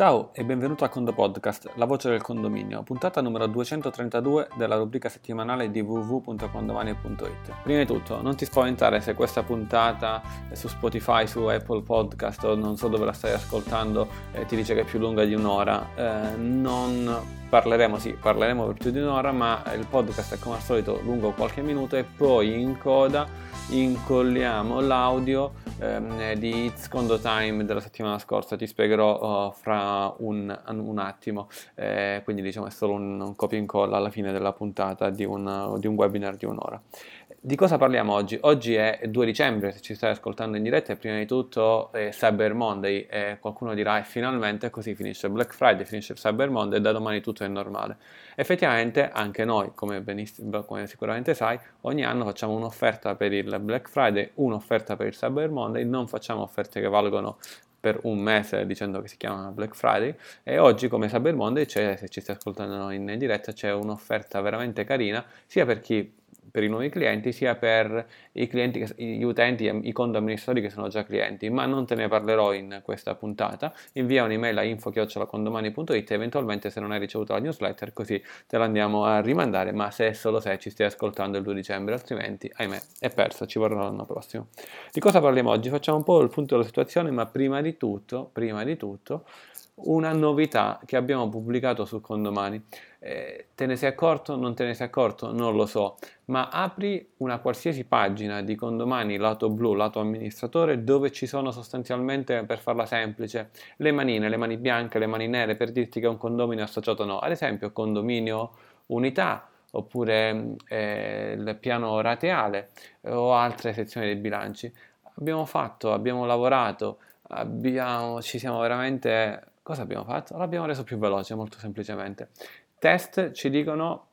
Ciao e benvenuto a Condo Podcast, la voce del condominio, puntata numero 232 della rubrica settimanale di www.condomani.it. Prima di tutto, non ti spaventare se questa puntata è su Spotify, su Apple Podcast o non so dove la stai ascoltando eh, ti dice che è più lunga di un'ora. Eh, non parleremo, sì, parleremo per più di un'ora, ma il podcast è come al solito lungo qualche minuto e poi in coda incolliamo l'audio ehm, di It's Condo Time della settimana scorsa, ti spiegherò uh, fra un, un attimo, eh, quindi diciamo è solo un, un copia e incolla alla fine della puntata di un, di un webinar di un'ora. Di cosa parliamo oggi? Oggi è 2 dicembre, se ci stai ascoltando in diretta, e prima di tutto è Cyber Monday e qualcuno dirà e finalmente così finisce Black Friday, finisce Cyber Monday e da domani tutto è normale. Effettivamente anche noi, come, come sicuramente sai, ogni anno facciamo un'offerta per il Black Friday, un'offerta per il Cyber Monday, non facciamo offerte che valgono per un mese dicendo che si chiama Black Friday e oggi come Cyber Monday se ci stai ascoltando in diretta, c'è un'offerta veramente carina sia per chi per i nuovi clienti sia per i clienti, gli utenti, i conto amministratori che sono già clienti, ma non te ne parlerò in questa puntata. Invia un'email a info-condomani.it eventualmente se non hai ricevuto la newsletter così te la andiamo a rimandare, ma se solo se ci stai ascoltando il 2 dicembre, altrimenti ahimè è perso, ci vorrà l'anno prossimo. Di cosa parliamo oggi? Facciamo un po' il punto della situazione, ma prima di tutto, prima di tutto una novità che abbiamo pubblicato su Condomani. Eh, te ne sei accorto? Non te ne sei accorto? Non lo so, ma apri una qualsiasi pagina di Condomani lato blu, lato amministratore, dove ci sono sostanzialmente, per farla semplice, le manine, le mani bianche, le mani nere, per dirti che è un condominio associato o no. Ad esempio, condominio unità, oppure eh, il piano rateale o altre sezioni dei bilanci. Abbiamo fatto, abbiamo lavorato, abbiamo, ci siamo veramente Cosa abbiamo fatto? L'abbiamo reso più veloce, molto semplicemente. Test ci dicono,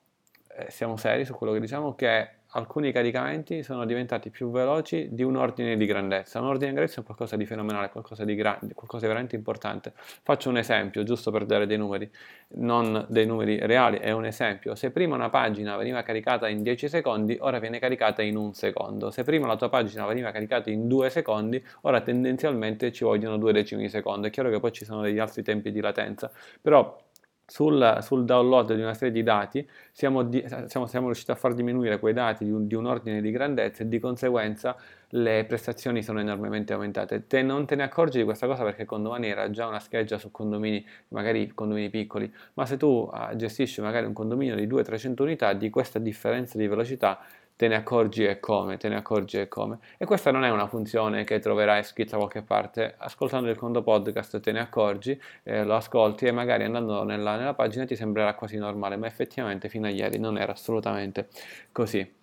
eh, siamo seri su quello che diciamo, che alcuni caricamenti sono diventati più veloci di un ordine di grandezza. Un ordine di grandezza è qualcosa di fenomenale, qualcosa di grande, qualcosa di veramente importante. Faccio un esempio, giusto per dare dei numeri, non dei numeri reali, è un esempio. Se prima una pagina veniva caricata in 10 secondi, ora viene caricata in un secondo. Se prima la tua pagina veniva caricata in 2 secondi, ora tendenzialmente ci vogliono due decimi di secondo. È chiaro che poi ci sono degli altri tempi di latenza, però sul, sul, download di una serie di dati siamo, di, siamo, siamo, riusciti a far diminuire quei dati di un, di un, ordine di grandezza e di conseguenza le prestazioni sono enormemente aumentate. Te non te ne accorgi di questa cosa perché Condomani era già una scheggia su condomini, magari condomini piccoli, ma se tu uh, gestisci magari un condominio di 200-300 unità, di questa differenza di velocità te ne accorgi e come, te ne accorgi e come. E questa non è una funzione che troverai scritta da qualche parte. Ascoltando il conto podcast te ne accorgi, eh, lo ascolti e magari andando nella, nella pagina ti sembrerà quasi normale, ma effettivamente fino a ieri non era assolutamente così.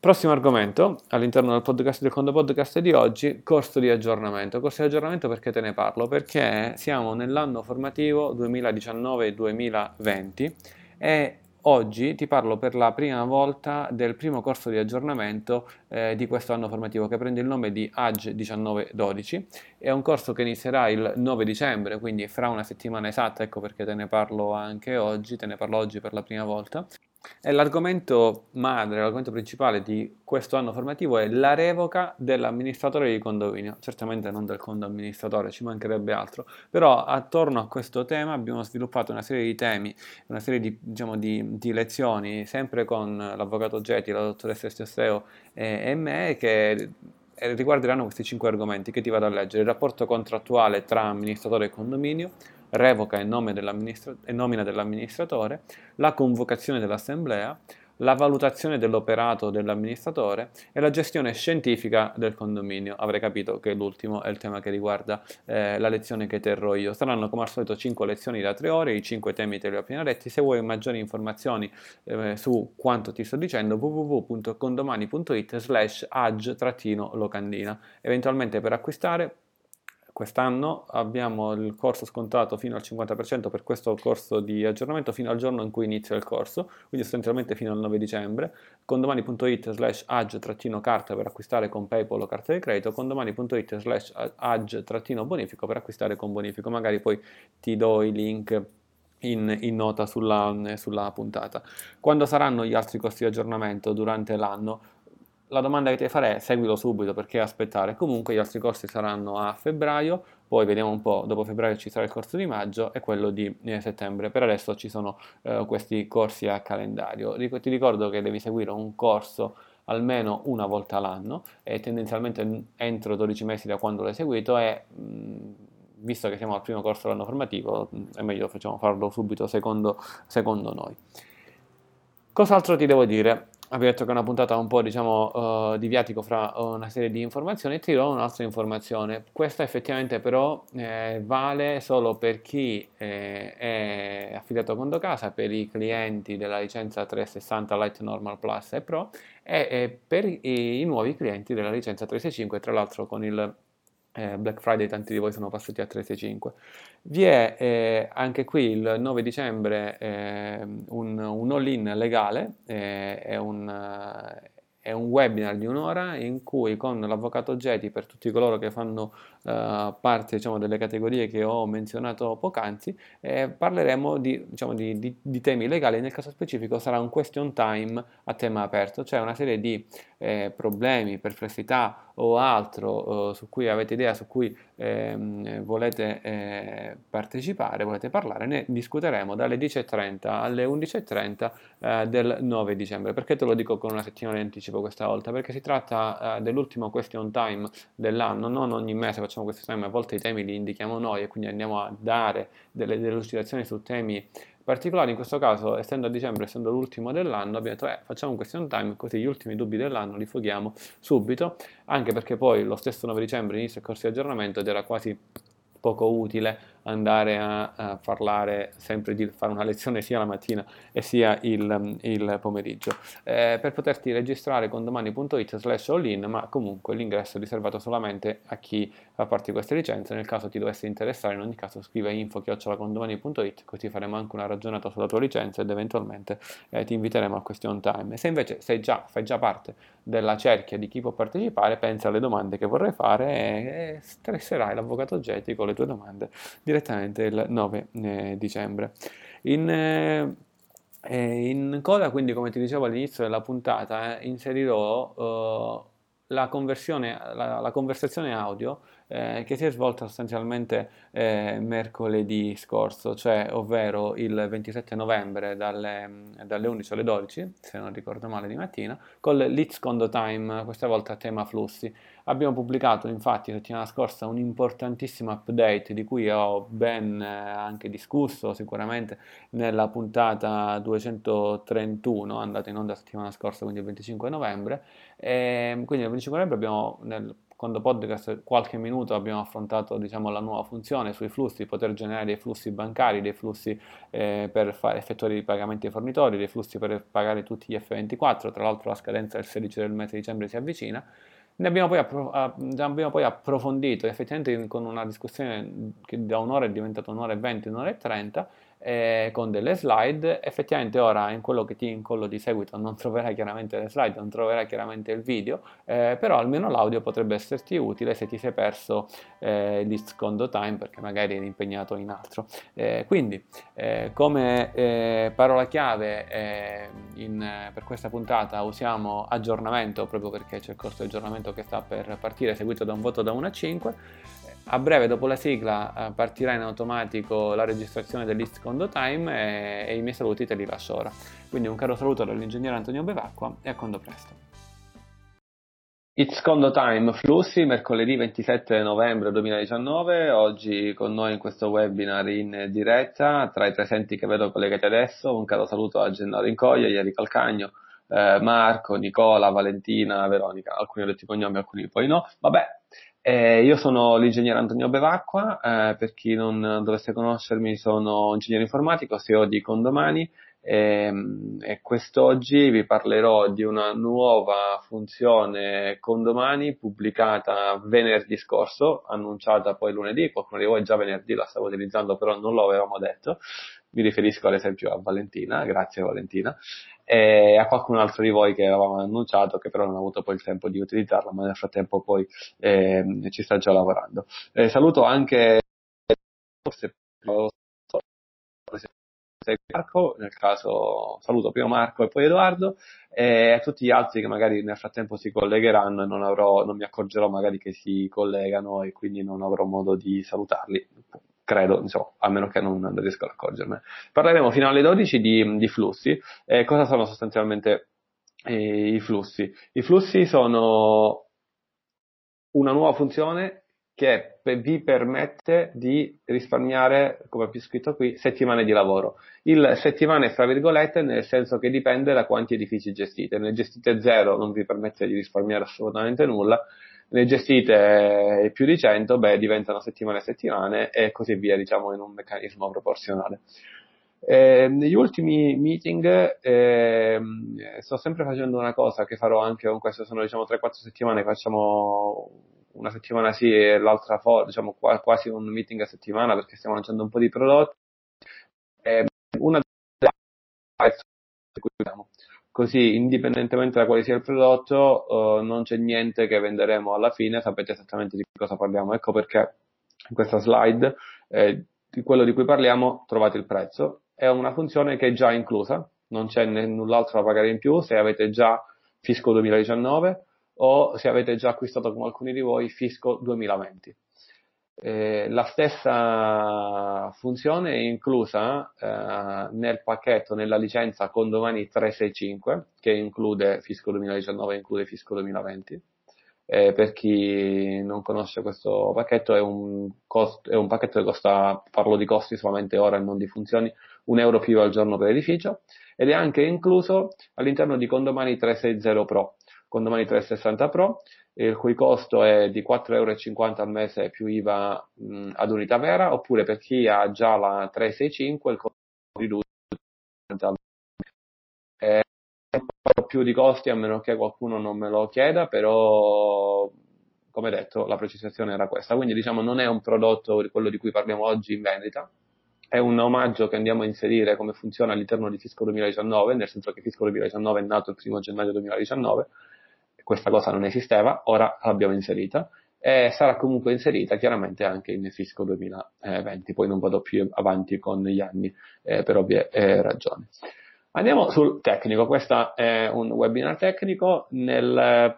Prossimo argomento all'interno del podcast del Condo Podcast di oggi, corso di aggiornamento. Corso di aggiornamento perché te ne parlo? Perché siamo nell'anno formativo 2019-2020 e Oggi ti parlo per la prima volta del primo corso di aggiornamento eh, di questo anno formativo che prende il nome di AGE 1912. È un corso che inizierà il 9 dicembre, quindi fra una settimana esatta, ecco perché te ne parlo anche oggi, te ne parlo oggi per la prima volta. E l'argomento madre, l'argomento principale di questo anno formativo è la revoca dell'amministratore di condominio, certamente non del condo amministratore, ci mancherebbe altro, però attorno a questo tema abbiamo sviluppato una serie di temi, una serie di, diciamo, di, di lezioni, sempre con l'avvocato Geti, la dottoressa Estesseo e, e me, che riguarderanno questi cinque argomenti che ti vado a leggere. Il rapporto contrattuale tra amministratore e condominio, revoca e, nomina dell'amministratore, la convocazione dell'assemblea, la valutazione dell'operato dell'amministratore e la gestione scientifica del condominio. Avrei capito che l'ultimo è il tema che riguarda eh, la lezione che terrò io. Saranno come al solito 5 lezioni da 3 ore, i 5 temi te li ho appena letti. Se vuoi maggiori informazioni eh, su quanto ti sto dicendo, www.condomani.it slash ag-locandina. Eventualmente per acquistare Quest'anno abbiamo il corso scontato fino al 50% per questo corso di aggiornamento fino al giorno in cui inizia il corso, quindi sostanzialmente fino al 9 dicembre, condomani.it slash ag-carta per acquistare con PayPal o carta di credito, condomani.it slash ag-bonifico per acquistare con bonifico, magari poi ti do i link in, in, nota sulla, sulla, puntata. Quando saranno gli altri corsi di aggiornamento durante l'anno? La domanda che ti farei è seguilo subito perché aspettare. Comunque gli altri corsi saranno a febbraio, poi vediamo un po', dopo febbraio ci sarà il corso di maggio e quello di eh, settembre. Per adesso ci sono eh, questi corsi a calendario. Ti ricordo che devi seguire un corso almeno una volta l'anno e tendenzialmente entro 12 mesi da quando l'hai seguito e mh, visto che siamo al primo corso dell'anno formativo è meglio facciamo farlo subito secondo, secondo noi. Cos'altro ti devo dire? Abbiamo detto che è una puntata un po' diciamo uh, di viatico fra una serie di informazioni e ti do un'altra informazione. Questa effettivamente però eh, vale solo per chi eh, è affiliato a Conto Casa, per i clienti della licenza 360 Light Normal Plus e Pro e, e per i, i nuovi clienti della licenza 365, tra l'altro con il eh, Black Friday tanti di voi sono passati a 365. Vi è eh, anche qui il 9 dicembre eh, un, un all-in legale, eh, è un, è un webinar di un'ora in cui con l'avvocato Geti per tutti coloro che fanno uh, parte diciamo, delle categorie che ho menzionato poc'anzi eh, parleremo di, diciamo, di, di, di, temi legali nel caso specifico sarà un question time a tema aperto cioè una serie di eh, problemi, perplessità o altro uh, su cui avete idea, su cui ehm, volete eh, partecipare, volete parlare, ne discuteremo dalle 10.30 alle 11.30 eh, del 9 dicembre. Perché te lo dico con una settimana di anticipo questa volta? Perché si tratta eh, dell'ultimo question time dell'anno, non ogni mese facciamo question time, a volte i temi li indichiamo noi e quindi andiamo a dare delle delucidazioni su temi particolari. In questo caso, essendo a dicembre, essendo l'ultimo dell'anno, abbiamo detto eh, facciamo un question time, così gli ultimi dubbi dell'anno li foghiamo subito, anche perché poi lo stesso 9 dicembre inizia il corso di aggiornamento ed era quasi poco utile andare a, a, parlare sempre di fare una lezione sia la mattina e sia il, il pomeriggio. Eh, per poterti registrare con domani.it slash all-in, ma comunque l'ingresso è riservato solamente a chi fa parte di queste licenze. Nel caso ti dovesse interessare, in ogni caso scrive info chiocciolacondomani.it così faremo anche una ragionata sulla tua licenza ed eventualmente eh, ti inviteremo a question time. Se invece sei già, fai già parte della cerchia di chi può partecipare, pensa alle domande che vorrai fare e, e stresserai l'avvocato Geti con le tue domande direttamente il 9 eh, dicembre. In, eh, eh, in, coda, quindi, come ti dicevo all'inizio della puntata, eh, inserirò eh, la, la, la, conversazione audio eh, che si è svolta sostanzialmente eh, mercoledì scorso, cioè ovvero il 27 novembre dalle, dalle, 11 alle 12, se non ricordo male di mattina, con l'It's Condo Time, questa volta a tema flussi. Abbiamo pubblicato infatti settimana scorsa un importantissimo update di cui ho ben eh, anche discusso sicuramente nella puntata 231 andata in onda settimana scorsa, quindi il 25 novembre. E quindi il 25 novembre abbiamo nel secondo podcast qualche minuto abbiamo affrontato diciamo, la nuova funzione sui flussi, poter generare dei flussi bancari, dei flussi eh, per fare, effettuare i pagamenti ai fornitori, dei flussi per pagare tutti gli F24, tra l'altro la scadenza del 16 del mese di dicembre si avvicina. Ne abbiamo poi, appro- abbiamo poi approfondito, effettivamente con una discussione che da un'ora è diventata un'ora e venti, un'ora e trenta, eh, con delle slide. Effettivamente ora in quello che ti incollo di seguito non troverai chiaramente le slide, non troverai chiaramente il video, eh, però almeno l'audio potrebbe esserti utile se ti sei perso eh, il secondo time perché magari eri impegnato in altro. Eh, quindi eh, come eh, parola chiave in, per questa puntata usiamo aggiornamento proprio perché c'è il corso di aggiornamento che sta per partire seguito da un voto da 1 a 5 a breve dopo la sigla eh, partirà in automatico la registrazione dell'East Time e, e, i miei saluti te li lascio ora. Quindi un caro saluto dall'ingegnere Antonio Bevacqua e a quando presto. It's Condo Time Flussi, mercoledì 27 novembre 2019, oggi con noi in questo webinar in diretta, tra i presenti che vedo collegati adesso, un caro saluto a Gennaro Incoglia, Ieri Calcagno, eh, Marco, Nicola, Valentina, Veronica, alcuni ho detto i cognomi, alcuni poi no, vabbè, eh, io sono l'ingegnere Antonio Bevacqua, eh, per chi non dovesse conoscermi sono ingegnere informatico, CEO di Condomani ehm, e, e quest'oggi vi parlerò di una nuova funzione Condomani pubblicata venerdì scorso, annunciata poi lunedì, qualcuno di voi già venerdì la stava utilizzando però non lo avevamo detto, mi riferisco ad esempio a Valentina, grazie Valentina, e a qualcun altro di voi che avevamo annunciato che però non ha avuto poi il tempo di utilizzarla, ma nel frattempo poi eh, ci sta già lavorando. Eh, saluto anche forse Marco, nel caso saluto prima Marco e poi Edoardo e a tutti gli altri che magari nel frattempo si collegheranno e non, avrò, non mi accorgerò magari che si collegano e quindi non avrò modo di salutarli credo, insomma, a meno che non, riesco ad accorgermene. Parleremo fino alle 12 di, di flussi. Eh, cosa sono sostanzialmente eh, i flussi? I flussi sono una nuova funzione che vi permette di risparmiare, come ho scritto qui, settimane di lavoro. Il settimane fra virgolette nel senso che dipende da quanti edifici gestite. Ne gestite zero non vi permette di risparmiare assolutamente nulla, ne gestite più di 100, beh, diventano settimane e settimane e così via, diciamo, in un meccanismo proporzionale. Eh, negli ultimi meeting eh, sto sempre facendo una cosa che farò anche con questo, sono diciamo 3-4 settimane, facciamo una settimana sì e l'altra fuori, diciamo quasi un meeting a settimana perché stiamo lanciando un po' di prodotti. Eh, una delle così indipendentemente da quale sia il prodotto uh, non c'è niente che venderemo alla fine, sapete esattamente di cosa parliamo. Ecco perché in questa slide eh, di quello di cui parliamo trovate il prezzo. È una funzione che è già inclusa, non c'è null'altro da pagare in più se avete già Fisco 2019 o se avete già acquistato come alcuni di voi Fisco 2020. Eh, la stessa funzione è inclusa eh, nel pacchetto, nella licenza Condomani 365, che include Fisco 2019 e include Fisco 2020. Eh, per chi non conosce questo pacchetto, è un, cost- è un, pacchetto che costa, parlo di costi solamente ora e non di funzioni, un euro più al giorno per edificio, ed è anche incluso all'interno di Condomani 360 Pro. Condomani 360 Pro, il cui costo è di 4,50 euro al mese più IVA mh, ad unità vera, oppure per chi ha già la 365 il costo è ridotto al mese. un po' più di costi a meno che qualcuno non me lo chieda, però come detto la precisazione era questa, quindi diciamo non è un prodotto quello di cui parliamo oggi in vendita, è un omaggio che andiamo a inserire come funziona all'interno di Fisco 2019, nel senso che Fisco 2019 è nato il primo gennaio 2019 questa cosa non esisteva, ora l'abbiamo inserita e sarà comunque inserita chiaramente anche in Fisco 2020, poi non vado più avanti con gli anni eh, per ovvie eh, ragioni. Andiamo sul tecnico, questo è un webinar tecnico, nel,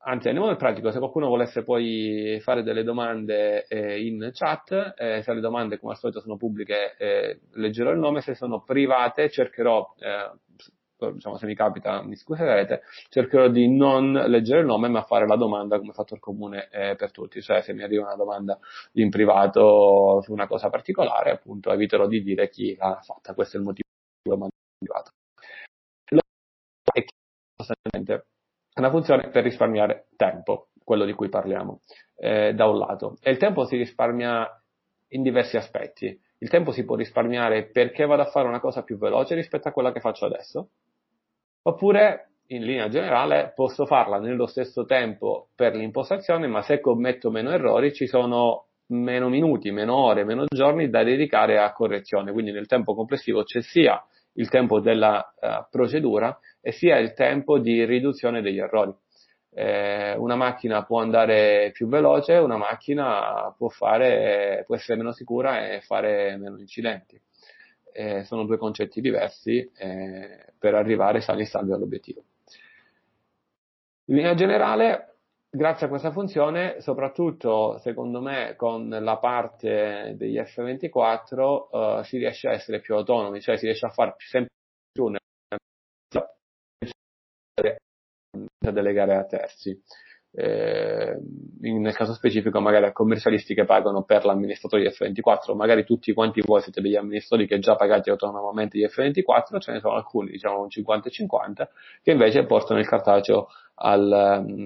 anzi andiamo nel pratico, se qualcuno volesse poi fare delle domande eh, in chat, eh, se le domande come al solito sono pubbliche eh, leggerò il nome, se sono private cercherò eh, diciamo, se mi capita, mi scuserete, cercherò di non leggere il nome ma fare la domanda come fatto il comune eh, per tutti, cioè se mi arriva una domanda in privato su una cosa particolare, appunto eviterò di dire chi l'ha fatta, questo è il motivo per cui in privato. È sostanzialmente una funzione per risparmiare tempo, quello di cui parliamo, eh, da un lato. E il tempo si risparmia in diversi aspetti. Il tempo si può risparmiare perché vado a fare una cosa più veloce rispetto a quella che faccio adesso, Oppure, in linea generale, posso farla nello stesso tempo per l'impostazione, ma se commetto meno errori ci sono meno minuti, meno ore, meno giorni da dedicare a correzione. Quindi nel tempo complessivo c'è sia il tempo della uh, procedura e sia il tempo di riduzione degli errori. Eh, una macchina può andare più veloce, una macchina può, fare, può essere meno sicura e fare meno incidenti eh, sono due concetti diversi eh, per arrivare sani e salvi all'obiettivo. In linea generale, grazie a questa funzione, soprattutto secondo me con la parte degli F24 eh, si riesce a essere più autonomi, cioè si riesce a fare sempre più da delegare a terzi eh, nel caso specifico magari a commercialisti che pagano per l'amministratore di F24, magari tutti quanti voi siete degli amministratori che già pagate autonomamente di F24, ce ne sono alcuni, diciamo un 50 50, che invece portano il cartaceo al,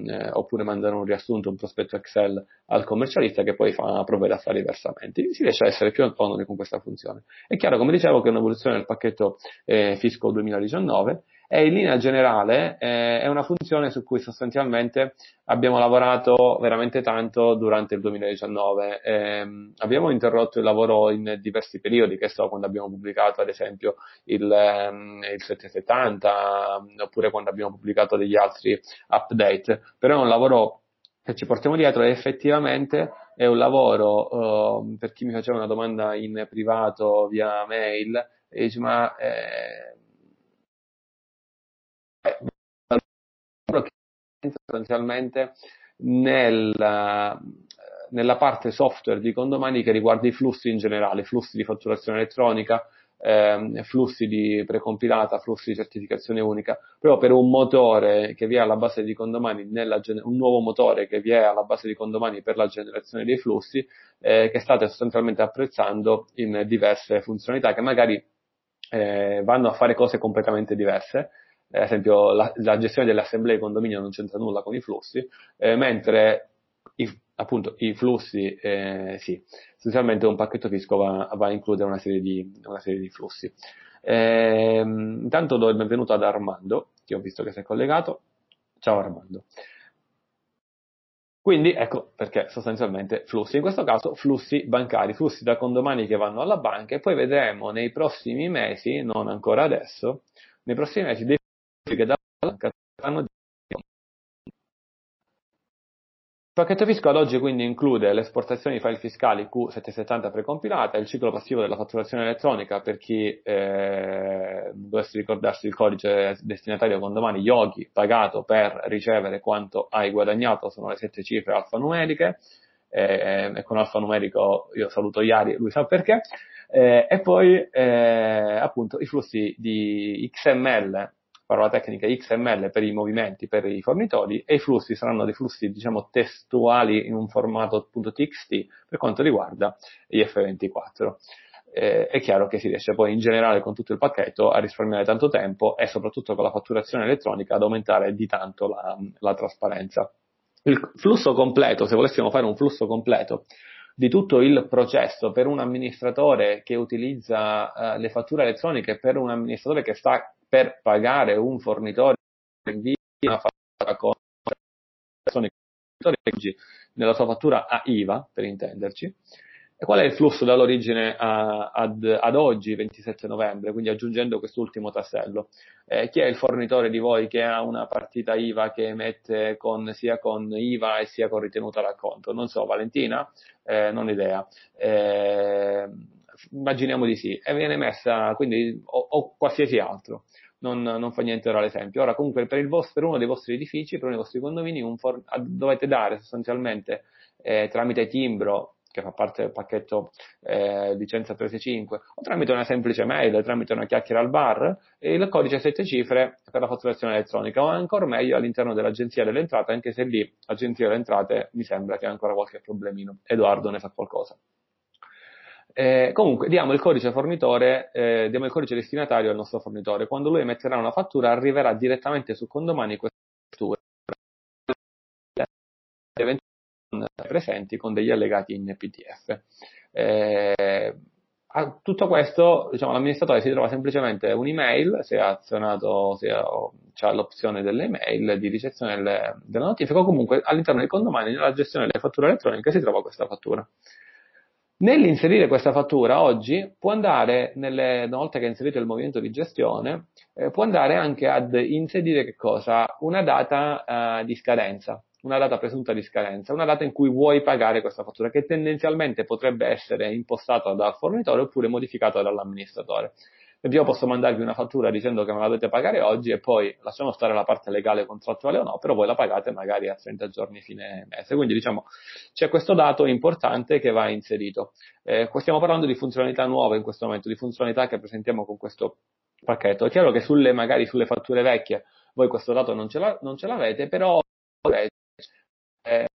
eh, oppure mandano un riassunto, un prospetto Excel al commercialista che poi fa, provvede a fare i versamenti. Si riesce a essere più autonomi con questa funzione. È chiaro, come dicevo, che è un'evoluzione del pacchetto eh, Fisco 2019 e in linea generale eh, è una funzione su cui sostanzialmente abbiamo lavorato veramente tanto durante il 2019. Eh, abbiamo interrotto il lavoro in diversi periodi, che so, quando abbiamo pubblicato ad esempio il, ehm, il 770 oppure quando abbiamo pubblicato degli altri update, però è un lavoro che ci portiamo dietro e effettivamente è un lavoro, uh, per chi mi faceva una domanda in privato via mail, e dici ma eh, sostanzialmente nella, nella parte software di condomani che riguarda i flussi in generale, flussi di fatturazione elettronica, eh, flussi di precompilata, flussi di certificazione unica, proprio per un motore che vi è alla base di condomani, nella, un nuovo motore che vi è alla base di condomani per la generazione dei flussi, eh, che state sostanzialmente apprezzando in diverse funzionalità che magari eh, vanno a fare cose completamente diverse. Eh, ad esempio, la, la gestione delle assemblee di condominio non c'entra nulla con i flussi, eh, mentre i, appunto i flussi, eh, sì, essenzialmente un pacchetto fisco va, va a includere una serie di, una serie di flussi. Eh, intanto do il benvenuto ad Armando, che ho visto che si è collegato. Ciao Armando. Quindi ecco perché sostanzialmente flussi, in questo caso flussi bancari, flussi da condomani che vanno alla banca e poi vedremo nei prossimi mesi, non ancora adesso, nei prossimi mesi dei banca saranno Il pacchetto fisco ad oggi quindi include l'esportazione di file fiscali Q770 precompilata, il ciclo passivo della fatturazione elettronica per chi eh, dovesse ricordarsi il codice destinatario con domani Yogi pagato per ricevere quanto hai guadagnato, sono le sette cifre alfanumeriche eh, e con alfanumerico io saluto Iari, lui sa perché. Eh, e poi eh, appunto i flussi di XML parola tecnica XML per i movimenti, per i fornitori e i flussi saranno dei flussi diciamo testuali in un formato .txt per quanto riguarda gli F24. Eh, è chiaro che si riesce poi in generale con tutto il pacchetto a risparmiare tanto tempo e soprattutto con la fatturazione elettronica ad aumentare di tanto la, la trasparenza. Il flusso completo, se volessimo fare un flusso completo di tutto il processo per un amministratore che utilizza uh, le fatture elettroniche, per un amministratore che sta per pagare un fornitore che invia una fattura con nella sua fattura a IVA, per intenderci. E qual è il flusso dall'origine a, ad, ad, oggi, 27 novembre, quindi aggiungendo quest'ultimo tassello? Eh, chi è il fornitore di voi che ha una partita IVA che emette con, sia con IVA e sia con ritenuta d'acconto? Non so, Valentina? Eh, non idea. Eh, immaginiamo di sì. E viene messa, quindi, o, o qualsiasi altro non, non fa niente ora l'esempio. Ora comunque per, il vostro, per uno dei vostri edifici, per uno dei vostri condomini, for- dovete dare sostanzialmente eh, tramite timbro che fa parte del pacchetto eh, licenza 365 o tramite una semplice mail, tramite una chiacchiera al bar, il codice 7 cifre per la fatturazione elettronica o ancora meglio all'interno dell'agenzia delle entrate, anche se lì l'agenzia delle entrate mi sembra che ha ancora qualche problemino. Edoardo ne sa qualcosa. Eh, comunque diamo il codice fornitore, eh, diamo il codice destinatario al nostro fornitore. Quando lui emetterà una fattura arriverà direttamente su condomani queste fatture presenti con degli allegati in PDF. Eh, a tutto questo, diciamo, l'amministratore si trova semplicemente un'email, se ha azionato, se ha, l'opzione delle email di ricezione delle, della notifica, o comunque all'interno dei condomani, nella gestione delle fatture elettroniche, si trova questa fattura. Nell'inserire questa fattura oggi può andare, nelle, una volta che ha inserito il movimento di gestione, eh, può andare anche ad inserire che cosa? Una data eh, di scadenza, una data presunta di scadenza, una data in cui vuoi pagare questa fattura, che tendenzialmente potrebbe essere impostata dal fornitore oppure modificata dall'amministratore io posso mandarvi una fattura dicendo che me la dovete pagare oggi e poi lasciamo stare la parte legale contrattuale o no, però voi la pagate magari a 30 giorni fine mese. Quindi diciamo c'è questo dato importante che va inserito. Eh, stiamo parlando di funzionalità nuove in questo momento, di funzionalità che presentiamo con questo pacchetto. È chiaro che sulle, magari sulle fatture vecchie voi questo dato non ce, la, non ce l'avete, però eh,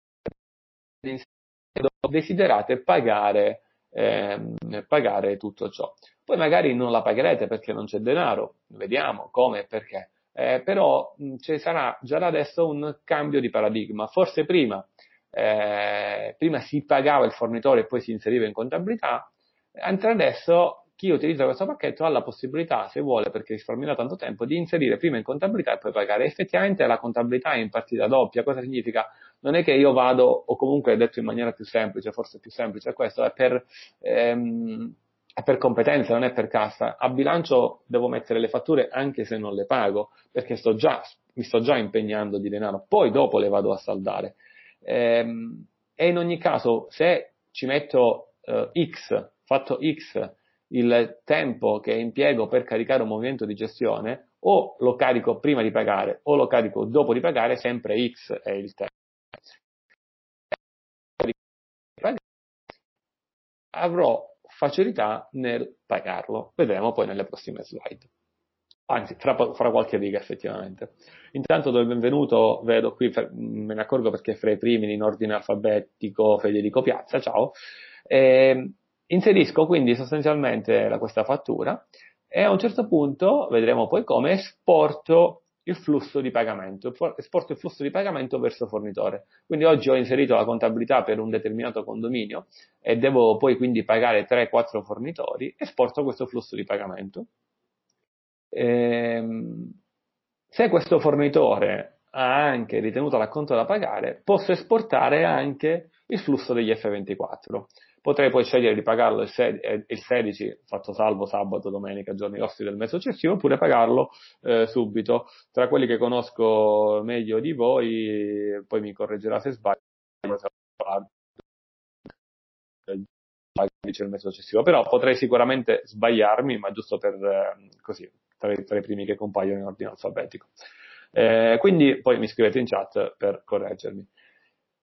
desiderate pagare, eh, pagare tutto ciò. Poi magari non la pagherete perché non c'è denaro, vediamo come e perché. Eh, però ci sarà già da adesso un cambio di paradigma. Forse prima, eh, prima si pagava il fornitore e poi si inseriva in contabilità, mentre adesso chi utilizza questo pacchetto ha la possibilità, se vuole, perché risparmierà tanto tempo, di inserire prima in contabilità e poi pagare. Effettivamente la contabilità è in partita doppia. Cosa significa? Non è che io vado, o comunque detto in maniera più semplice, forse più semplice questo, è per ehm, è per competenza, non è per cassa. A bilancio devo mettere le fatture anche se non le pago, perché sto già, mi sto già impegnando di denaro, poi dopo le vado a saldare. Ehm, e in ogni caso, se ci metto eh, X, fatto X, il tempo che impiego per caricare un movimento di gestione o lo carico prima di pagare o lo carico dopo di pagare, sempre X è il tempo. Avrò facilità nel pagarlo. Vedremo poi nelle prossime slide. Anzi, fra, fra qualche riga effettivamente. Intanto do il benvenuto, vedo qui, me ne accorgo perché fra i primi in ordine alfabetico Federico Piazza, ciao. Eh, inserisco quindi sostanzialmente la, questa fattura e a un certo punto, vedremo poi come, esporto il flusso di pagamento, esporto il flusso di pagamento verso fornitore. Quindi oggi ho inserito la contabilità per un determinato condominio e devo poi quindi pagare 3-4 fornitori, esporto questo flusso di pagamento. Ehm, se questo fornitore ha anche ritenuto l'acconto da pagare, posso esportare anche il flusso degli F24. Potrei poi scegliere di pagarlo il 16, fatto salvo sabato, domenica, giorni vostri del mese successivo, oppure pagarlo eh, subito. Tra quelli che conosco meglio di voi, poi mi correggerà se sbaglio, il mese successivo. Però potrei sicuramente sbagliarmi, ma giusto per eh, così, tra i, tra i, primi che compaiono in ordine alfabetico. Eh, quindi poi mi scrivete in chat per correggermi.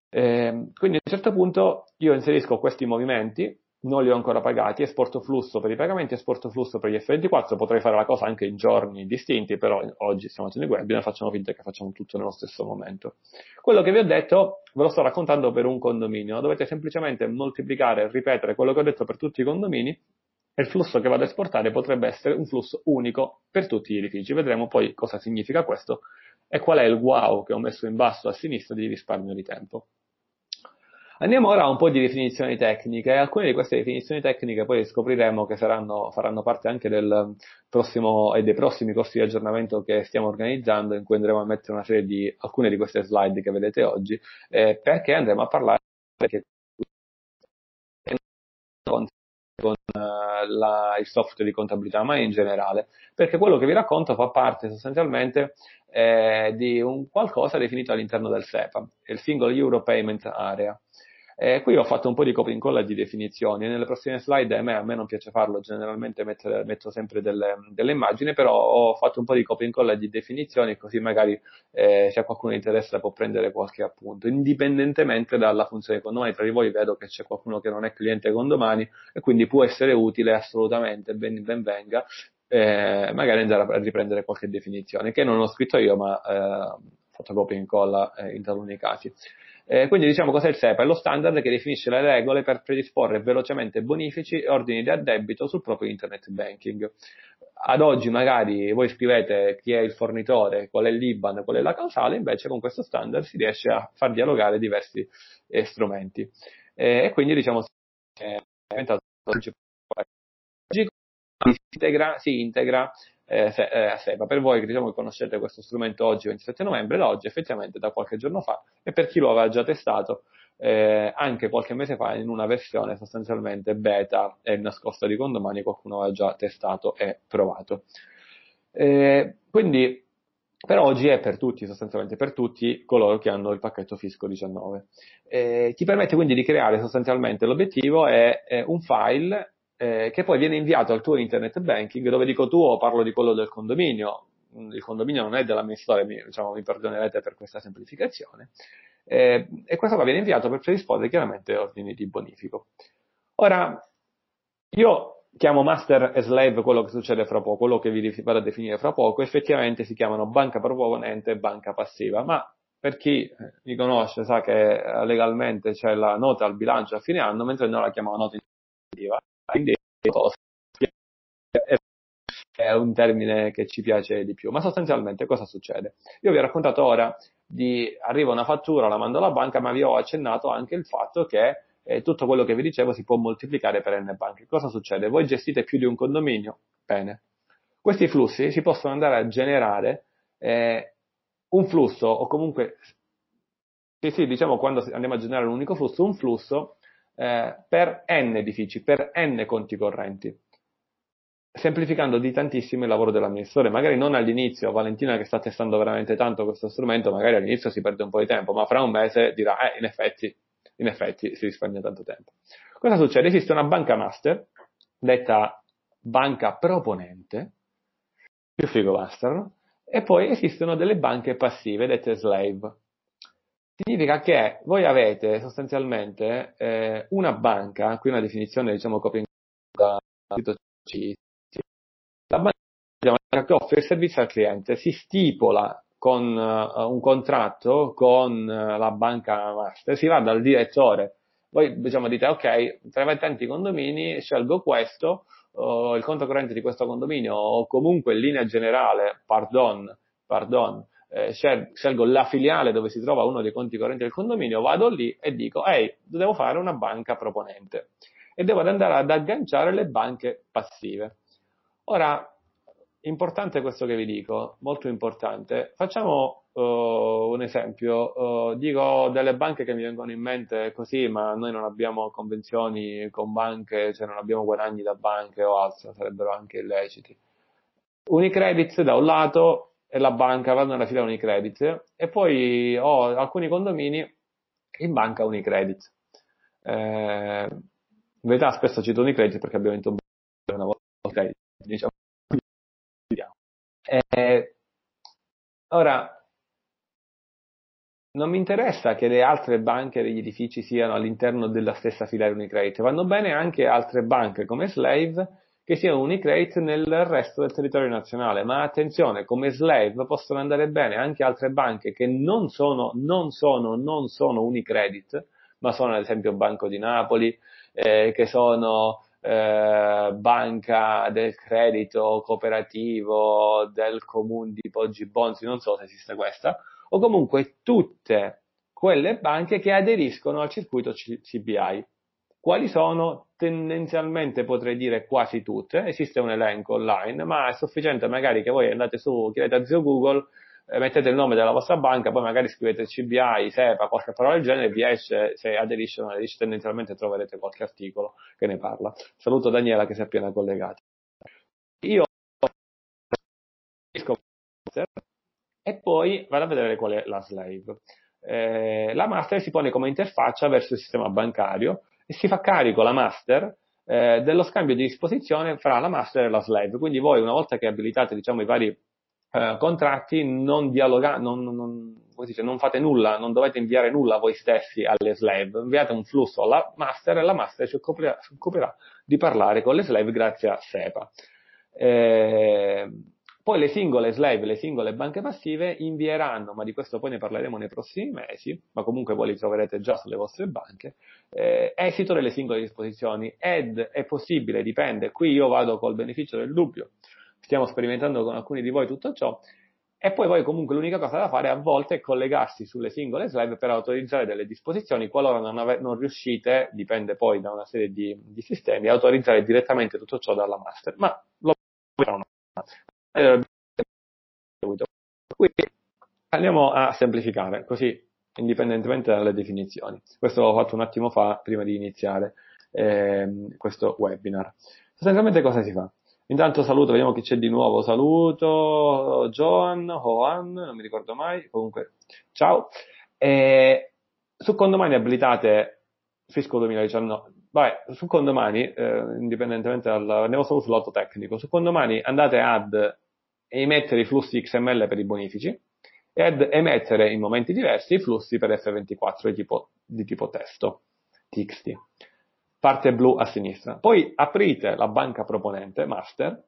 Eh, quindi a un certo punto io inserisco questi movimenti, non li ho ancora pagati, esporto flusso per i pagamenti, esporto flusso per gli F24, potrei fare la cosa anche in giorni distinti, però oggi stiamo facendo i webinar, facciamo finta che facciamo tutto nello stesso momento. Quello che vi ho detto ve lo sto raccontando per un condominio, dovete semplicemente moltiplicare e ripetere quello che ho detto per tutti i condomini e il flusso che vado a esportare potrebbe essere un flusso unico per tutti gli edifici. Vedremo poi cosa significa questo e qual è il wow che ho messo in basso a sinistra di risparmio di tempo. Andiamo ora a un po' di definizioni tecniche. Alcune di queste definizioni tecniche poi scopriremo che saranno, faranno parte anche del prossimo e dei prossimi corsi di aggiornamento che stiamo organizzando, in cui andremo a mettere una serie di alcune di queste slide che vedete oggi, eh, perché andremo a parlare con, con uh, la, il software di contabilità, ma in generale, perché quello che vi racconto fa parte sostanzialmente eh, di un qualcosa definito all'interno del SEPA, il Single Euro Payment Area. Eh, qui ho fatto un po' di copia e incolla di definizioni. Nelle prossime slide a me, a me non piace farlo, generalmente mettere, metto sempre delle, delle, immagini, però ho fatto un po' di copia e incolla di definizioni, così magari eh, se a qualcuno interessa può prendere qualche appunto, indipendentemente dalla funzione condomani. Tra di voi vedo che c'è qualcuno che non è cliente condomani e quindi può essere utile assolutamente, ben, ben venga. Eh, magari andare a riprendere qualche definizione che non ho scritto io ma eh, fatto copia e incolla eh, in taluni casi. Eh, quindi diciamo cos'è il SEPA? È lo standard che definisce le regole per predisporre velocemente bonifici e ordini di addebito sul proprio internet banking. Ad oggi magari voi scrivete chi è il fornitore, qual è l'IBAN, qual è la causale, invece con questo standard si riesce a far dialogare diversi eh, strumenti. Eh, e quindi diciamo è diventato si integra, si integra eh, se, eh, a SEPA. Per voi diciamo, che conoscete questo strumento oggi, 27 novembre, da oggi effettivamente da qualche giorno fa, e per chi lo aveva già testato, eh, anche qualche mese fa in una versione sostanzialmente beta e nascosta di condomani qualcuno aveva già testato e provato. Eh, quindi per oggi è per tutti, sostanzialmente per tutti coloro che hanno il pacchetto Fisco 19. Eh, ti permette quindi di creare sostanzialmente l'obiettivo è, è un file eh, che poi viene inviato al tuo internet banking, dove dico tuo parlo di quello del condominio, mm, il condominio non è dell'amministratore, mi, diciamo, mi perdonerete per questa semplificazione, eh, e questo qua viene inviato per predisporre chiaramente ordini di bonifico. Ora, io chiamo master e slave quello che succede fra poco, quello che vi vado a definire fra poco, effettivamente si chiamano banca proponente e banca passiva, ma per chi eh, mi conosce sa che eh, legalmente c'è la nota al bilancio a fine anno, mentre noi la chiamiamo nota indicativa quindi è un termine che ci piace di più. Ma sostanzialmente cosa succede? Io vi ho raccontato ora di arriva una fattura, la mando alla banca, ma vi ho accennato anche il fatto che eh, tutto quello che vi dicevo si può moltiplicare per n banche. Cosa succede? Voi gestite più di un condominio? Bene. Questi flussi si possono andare a generare eh, un flusso o comunque sì, sì, diciamo quando andiamo a generare un unico flusso, un flusso eh, per n edifici, per n conti correnti, semplificando di tantissimo il lavoro dell'amministratore. Magari non all'inizio, Valentina che sta testando veramente tanto questo strumento, magari all'inizio si perde un po' di tempo, ma fra un mese dirà, eh, in effetti, in effetti si risparmia tanto tempo. Cosa succede? Esiste una banca master, detta banca proponente, più figo bastano, e poi esistono delle banche passive, dette slave. Significa che voi avete sostanzialmente eh, una banca, qui una definizione diciamo copia da sito C, la banca che offre il servizio al cliente si stipola con uh, un contratto con uh, la banca master, si va dal direttore, voi diciamo dite ok, tra i tanti condomini scelgo questo, uh, il conto corrente di questo condominio o comunque in linea generale, pardon, pardon, eh, scelgo la filiale dove si trova uno dei conti correnti del condominio, vado lì e dico, ehi, devo fare una banca proponente e devo andare ad agganciare le banche passive. Ora, importante questo che vi dico, molto importante. Facciamo uh, un esempio, uh, dico delle banche che mi vengono in mente così, ma noi non abbiamo convenzioni con banche, cioè non abbiamo guadagni da banche o altro, sarebbero anche illeciti. Unicredit da un lato e la banca vanno nella fila Unicredit e poi ho alcuni condomini in banca Unicredit. Eh, in verità spesso cito Unicredit perché abbiamo vinto una volta diciamo. Eh, ora, non mi interessa che le altre banche degli edifici siano all'interno della stessa filiale Unicredit, vanno bene anche altre banche come Slave che siano Unicredit nel resto del territorio nazionale. Ma attenzione, come slave possono andare bene anche altre banche che non sono, non sono, non sono Unicredit, ma sono ad esempio Banco di Napoli, eh, che sono eh, banca del credito cooperativo del comune di Poggi Bonzi, non so se esiste questa, o comunque tutte quelle banche che aderiscono al circuito CBI. Quali sono? Tendenzialmente potrei dire quasi tutte, esiste un elenco online, ma è sufficiente magari che voi andate su, chiedete a zio Google, eh, mettete il nome della vostra banca, poi magari scrivete CBI, SEPA, qualche parola del genere, vi esce, se aderisce o non aderisce, tendenzialmente troverete qualche articolo che ne parla. Saluto Daniela che si è appena collegata. Io e poi vado a vedere qual è la slave. Eh, la master si pone come interfaccia verso il sistema bancario e si fa carico la master eh, dello scambio di disposizione fra la master e la slave. Quindi voi una volta che abilitate diciamo, i vari eh, contratti non, dialoga- non, non, non, fate nulla, non dovete inviare nulla voi stessi alle slave, inviate un flusso alla master e la master si occuperà, si occuperà di parlare con le slave grazie a SEPA. Eh, poi le singole slave, le singole banche passive invieranno, ma di questo poi ne parleremo nei prossimi mesi, ma comunque voi li troverete già sulle vostre banche, eh, esito delle singole disposizioni. Ed è possibile, dipende, qui io vado col beneficio del dubbio, stiamo sperimentando con alcuni di voi tutto ciò, e poi voi comunque l'unica cosa da fare a volte è collegarsi sulle singole slave per autorizzare delle disposizioni, qualora non, ave- non riuscite, dipende poi da una serie di, di sistemi, a autorizzare direttamente tutto ciò dalla master, ma lo faranno quindi andiamo a semplificare, così indipendentemente dalle definizioni. Questo l'ho fatto un attimo fa, prima di iniziare eh, questo webinar. Sostanzialmente cosa si fa? Intanto saluto, vediamo chi c'è di nuovo. Saluto Joan, Hoan, non mi ricordo mai, comunque ciao. E su condomani abilitate Fisco 2019, vabbè, su condomani, eh, indipendentemente dal, andiamo solo sul lato tecnico, su condomani andate ad emettere i flussi XML per i bonifici ed emettere in momenti diversi i flussi per F24 di tipo, di tipo testo, TXT. Parte blu a sinistra. Poi aprite la banca proponente, master,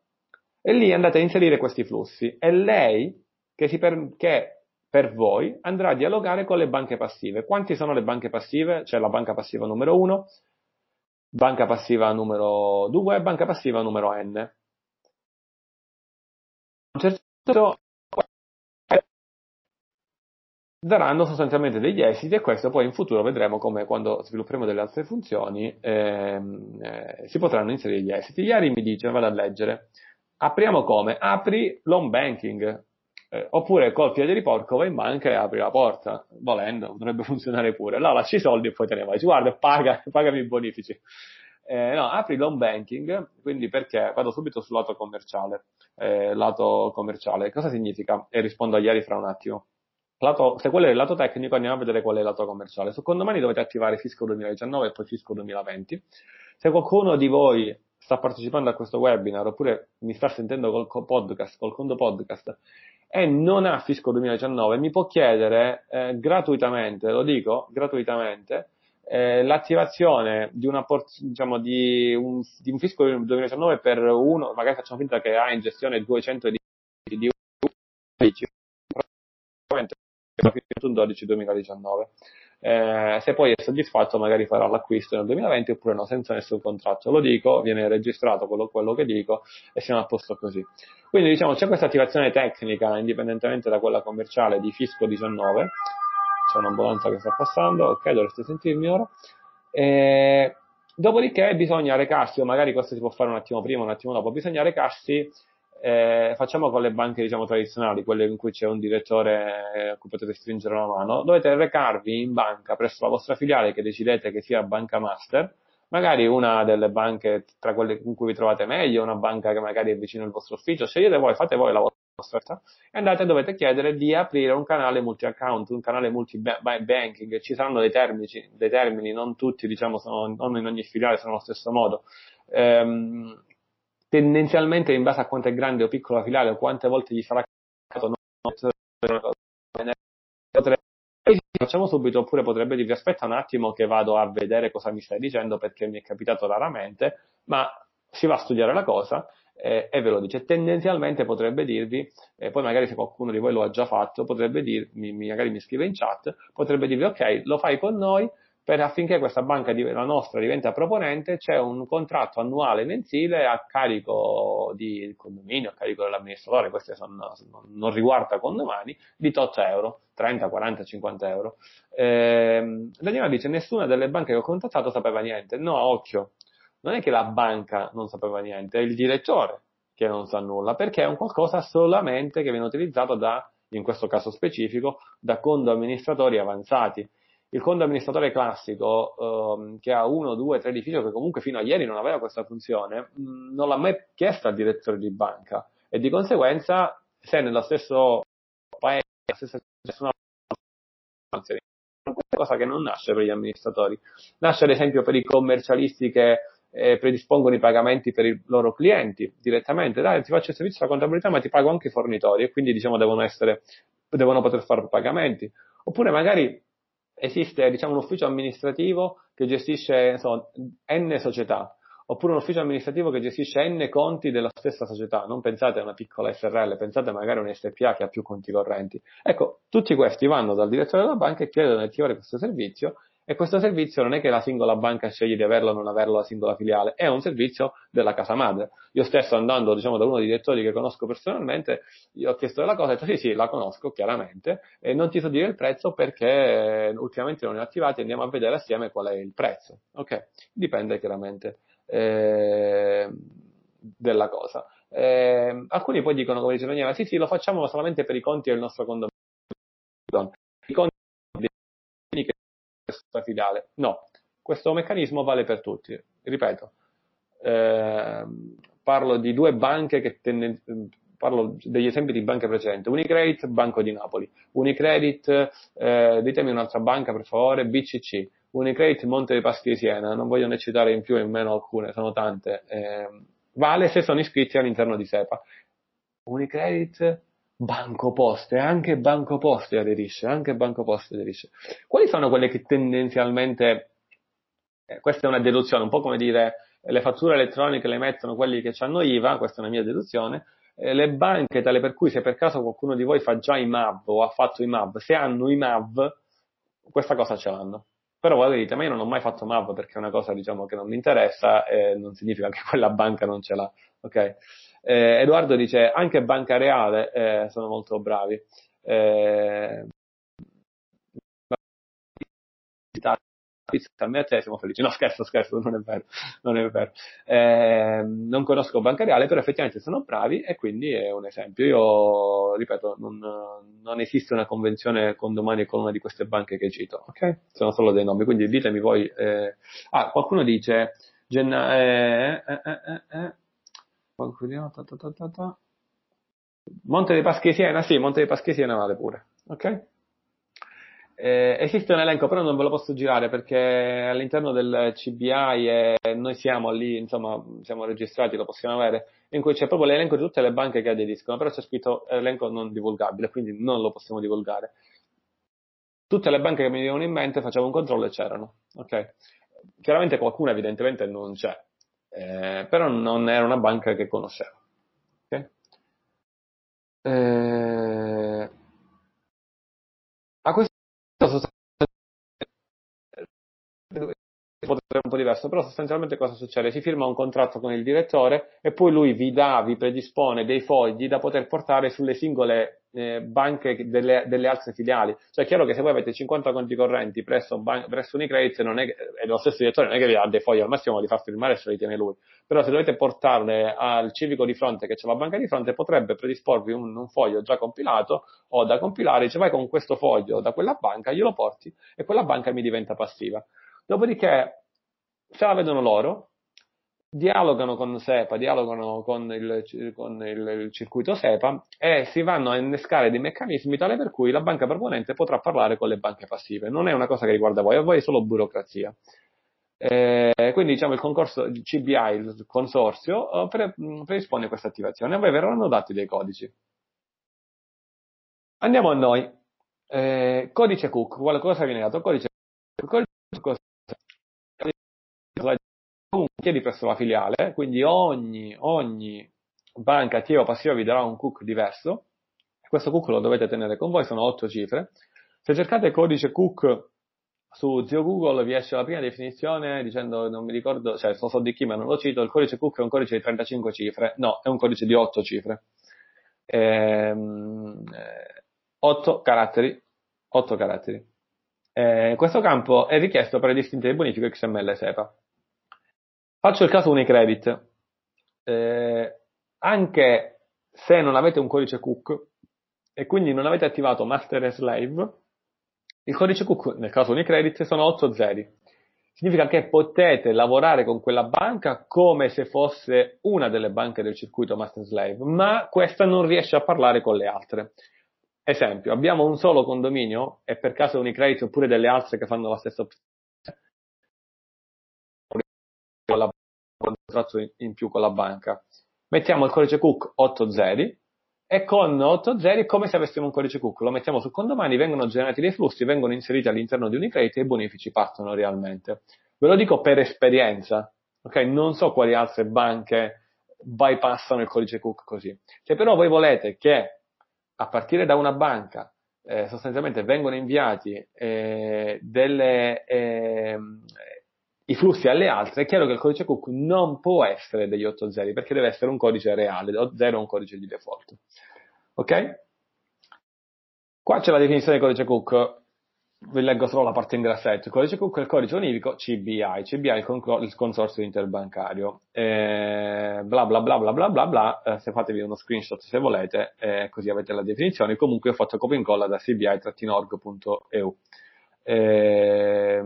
e lì andate a inserire questi flussi. E lei, che, per, che per voi, andrà a dialogare con le banche passive. Quanti sono le banche passive? C'è la banca passiva numero 1, banca passiva numero 2 e banca passiva numero n certo punto daranno sostanzialmente degli esiti e questo poi in futuro vedremo come quando svilupperemo delle altre funzioni ehm, eh, si potranno inserire gli esiti. Ieri mi dice, vado a leggere, apriamo come? Apri l'home banking, eh, oppure col piede di porco vai in banca e apri la porta, volendo, dovrebbe funzionare pure. Allora lasci i soldi e poi te ne vai, guarda, paga, pagami i bonifici. Eh, no, apri l'home banking, quindi perché vado subito sul lato commerciale. Eh, lato commerciale, cosa significa? E rispondo a ieri fra un attimo. Lato, se quello è il lato tecnico, andiamo a vedere qual è il lato commerciale. Su condomani dovete attivare Fisco 2019 e poi Fisco 2020. Se qualcuno di voi sta partecipando a questo webinar oppure mi sta sentendo col podcast, col conto podcast e non ha fisco 2019, mi può chiedere eh, gratuitamente, lo dico, gratuitamente, eh, l'attivazione di, una diciamo, di, un, di un fisco 2019 per uno, magari facciamo finta che ha in gestione 200 di, di probabilmente 12-2019. Eh, se poi è soddisfatto magari farà l'acquisto nel 2020 oppure no, senza nessun contratto. Lo dico, viene registrato quello, quello che dico e siamo a posto così. Quindi diciamo c'è questa attivazione tecnica indipendentemente da quella commerciale di Fisco 19, c'è un'ambulanza che sta passando, ok, dovreste sentirmi ora. E, dopodiché bisogna recarsi, o magari questo si può fare un attimo prima, un attimo dopo, bisogna recarsi eh, facciamo con le banche diciamo tradizionali, quelle in cui c'è un direttore eh, a cui potete stringere la mano, dovete recarvi in banca presso la vostra filiale che decidete che sia banca master, magari una delle banche tra quelle in cui vi trovate meglio, una banca che magari è vicino al vostro ufficio, scegliete voi, fate voi la vostra e andate dovete chiedere di aprire un canale multi-account, un canale multi-banking, ci saranno dei termini, dei termini, non tutti diciamo sono, non in ogni filiale sono allo stesso modo. Ehm, tendenzialmente in base a quanto è grande o piccola la filiale o quante volte gli sarà capitato facciamo subito oppure potrebbe dirvi aspetta un attimo che vado a vedere cosa mi stai dicendo perché mi è capitato raramente ma si va a studiare la cosa eh, e ve lo dice tendenzialmente potrebbe dirvi eh, poi magari se qualcuno di voi lo ha già fatto potrebbe dirmi magari mi scrive in chat potrebbe dirvi ok lo fai con noi per affinché questa banca, la nostra, diventa proponente, c'è un contratto annuale mensile a carico di condominio, a carico dell'amministratore, questo non riguarda condomani, di 8 euro, 30, 40, 50 euro. Eh, Daniela dice, nessuna delle banche che ho contattato sapeva niente. No, occhio, non è che la banca non sapeva niente, è il direttore che non sa nulla, perché è un qualcosa solamente che viene utilizzato da, in questo caso specifico, da condo amministratori avanzati. Il conto amministratore classico ehm, che ha uno, due, tre edifici che comunque fino a ieri non aveva questa funzione, mh, non l'ha mai chiesta al direttore di banca. E di conseguenza se nello stesso paese, nella stessa una cosa che non nasce per gli amministratori, nasce ad esempio per i commercialisti che eh, predispongono i pagamenti per i loro clienti direttamente, dai ti faccio il servizio della contabilità ma ti pago anche i fornitori e quindi diciamo devono essere, devono poter fare pagamenti, oppure magari esiste diciamo, un ufficio amministrativo che gestisce so, n società, oppure un ufficio amministrativo che gestisce n conti della stessa società. Non pensate a una piccola SRL, pensate magari a un SPA che ha più conti correnti. Ecco, tutti questi vanno dal direttore della banca e chiedono di attivare questo servizio e questo servizio non è che la singola banca sceglie di averlo o non averlo la singola filiale, è un servizio della casa madre. Io stesso andando, diciamo, da uno dei direttori che conosco personalmente, io ho chiesto della cosa e ho detto sì, sì, la conosco chiaramente, e non ti so dire il prezzo perché eh, ultimamente non è attivata e andiamo a vedere assieme qual è il prezzo. Ok? Dipende chiaramente eh, della cosa. Eh, alcuni poi dicono, come dice Daniela, sì, sì, lo facciamo solamente per i conti del nostro condominio. Questa filiale. No, questo meccanismo vale per tutti. Ripeto, eh, parlo di due banche che tenden- parlo degli esempi di banche precedenti. Unicredit, Banco di Napoli. Unicredit, eh, ditemi un'altra banca per favore, BCC. Unicredit, Monte dei Paschi di Siena. Non voglio ne citare in più e in meno alcune, sono tante. Eh, vale se sono iscritti all'interno di SEPA. Unicredit, Banco Poste, anche Banco Poste aderisce, anche Banco Poste aderisce. Quali sono quelle che tendenzialmente, eh, questa è una deduzione, un po' come dire le fatture elettroniche le mettono quelli che hanno IVA, questa è una mia deduzione, eh, le banche tale per cui se per caso qualcuno di voi fa già i MAV o ha fatto i MAV, se hanno i MAV, questa cosa ce l'hanno. Però voi dite, ma io non ho mai fatto MAV perché è una cosa diciamo che non mi interessa e non significa che quella banca non ce l'ha, ok? Eh, Edoardo dice anche Banca Reale eh, sono molto bravi. Eh, a te siamo felici. No, scherzo, scherzo, non è vero, non è vero. Eh, non conosco Banca Reale, però effettivamente sono bravi e quindi è un esempio. Io, ripeto, non, non esiste una convenzione con domani e con una di queste banche che cito, ok? Sono solo dei nomi, quindi ditemi voi. Eh... Ah, qualcuno dice, Genna... Eh, eh, eh, eh ta, ta, ta, ta, Monte dei Paschi Siena, sì, Monte dei Paschi Siena vale pure, ok? Eh, esiste un elenco, però non ve lo posso girare perché all'interno del CBI e noi siamo lì, insomma, siamo registrati, lo possiamo avere, in cui c'è proprio l'elenco di tutte le banche che aderiscono, però c'è scritto elenco non divulgabile, quindi non lo possiamo divulgare. Tutte le banche che mi venivano in mente facevo un controllo e c'erano, ok? Chiaramente qualcuna evidentemente non c'è, eh, però non era una banca che conoscevo, ok? Eh, potrebbe un po' diverso, però sostanzialmente cosa succede? Si firma un contratto con il direttore e poi lui vi dà, vi predispone dei fogli da poter portare sulle singole eh, banche delle, delle, altre filiali. Cioè è chiaro che se voi avete 50 conti correnti presso, ban- presso Unicredit non è che, e lo stesso direttore non è che vi dà dei fogli, al massimo li fa firmare se li tiene lui. Però se dovete portarle al civico di fronte che c'è la banca di fronte potrebbe predisporvi un, un foglio già compilato o da compilare, dice vai con questo foglio da quella banca, glielo porti e quella banca mi diventa passiva. Dopodiché, se la vedono loro, dialogano con SEPA, dialogano con, il, con il, il, circuito SEPA e si vanno a innescare dei meccanismi tale per cui la banca proponente potrà parlare con le banche passive. Non è una cosa che riguarda voi, a voi è solo burocrazia. Eh, quindi diciamo il concorso il CBI, il consorzio, eh, pre, predispone questa attivazione. A voi verranno dati dei codici. Andiamo a noi. Eh, codice Cook, quale cosa viene dato? Codice Cook chiedi presso la filiale, quindi ogni, ogni banca attiva o passiva vi darà un cook diverso, questo cook lo dovete tenere con voi, sono 8 cifre. Se cercate codice cook su zio Google vi esce la prima definizione dicendo, non mi ricordo, cioè so, so di chi ma non lo cito, il codice cook è un codice di 35 cifre, no, è un codice di 8 cifre. Ehm, 8 caratteri, 8 caratteri. Eh, questo campo è richiesto per le distinte di bonifico XML SEPA. Faccio il caso Unicredit. Eh, anche se non avete un codice cook e quindi non avete attivato master e slave, il codice cook nel caso Unicredit sono 8 zeri. Significa che potete lavorare con quella banca come se fosse una delle banche del circuito master slave, ma questa non riesce a parlare con le altre. Esempio, abbiamo un solo condominio e per caso Unicredit oppure delle altre che fanno la stessa contratto in più con la banca. Mettiamo il codice cook 8 zeri e con 8 zeri è come se avessimo un codice cook, lo mettiamo sul condomani, vengono generati dei flussi, vengono inseriti all'interno di Unicredit e i bonifici partono realmente. Ve lo dico per esperienza, ok? Non so quali altre banche bypassano il codice cook così. Se però voi volete che a partire da una banca eh, sostanzialmente vengono inviati eh, delle, eh, i flussi alle altre, è chiaro che il codice cook non può essere degli 8 zeri perché deve essere un codice reale, 0 è un codice di default. Ok? Qua c'è la definizione del codice cook, vi leggo solo la parte in grassetto. Il codice cook è il codice univoco CBI, CBI è il, con- il consorzio interbancario. Eh, bla bla bla bla bla bla bla, eh, se fatevi uno screenshot se volete, eh, così avete la definizione. Comunque ho fatto copia e incolla da cbi-org.eu. Eh,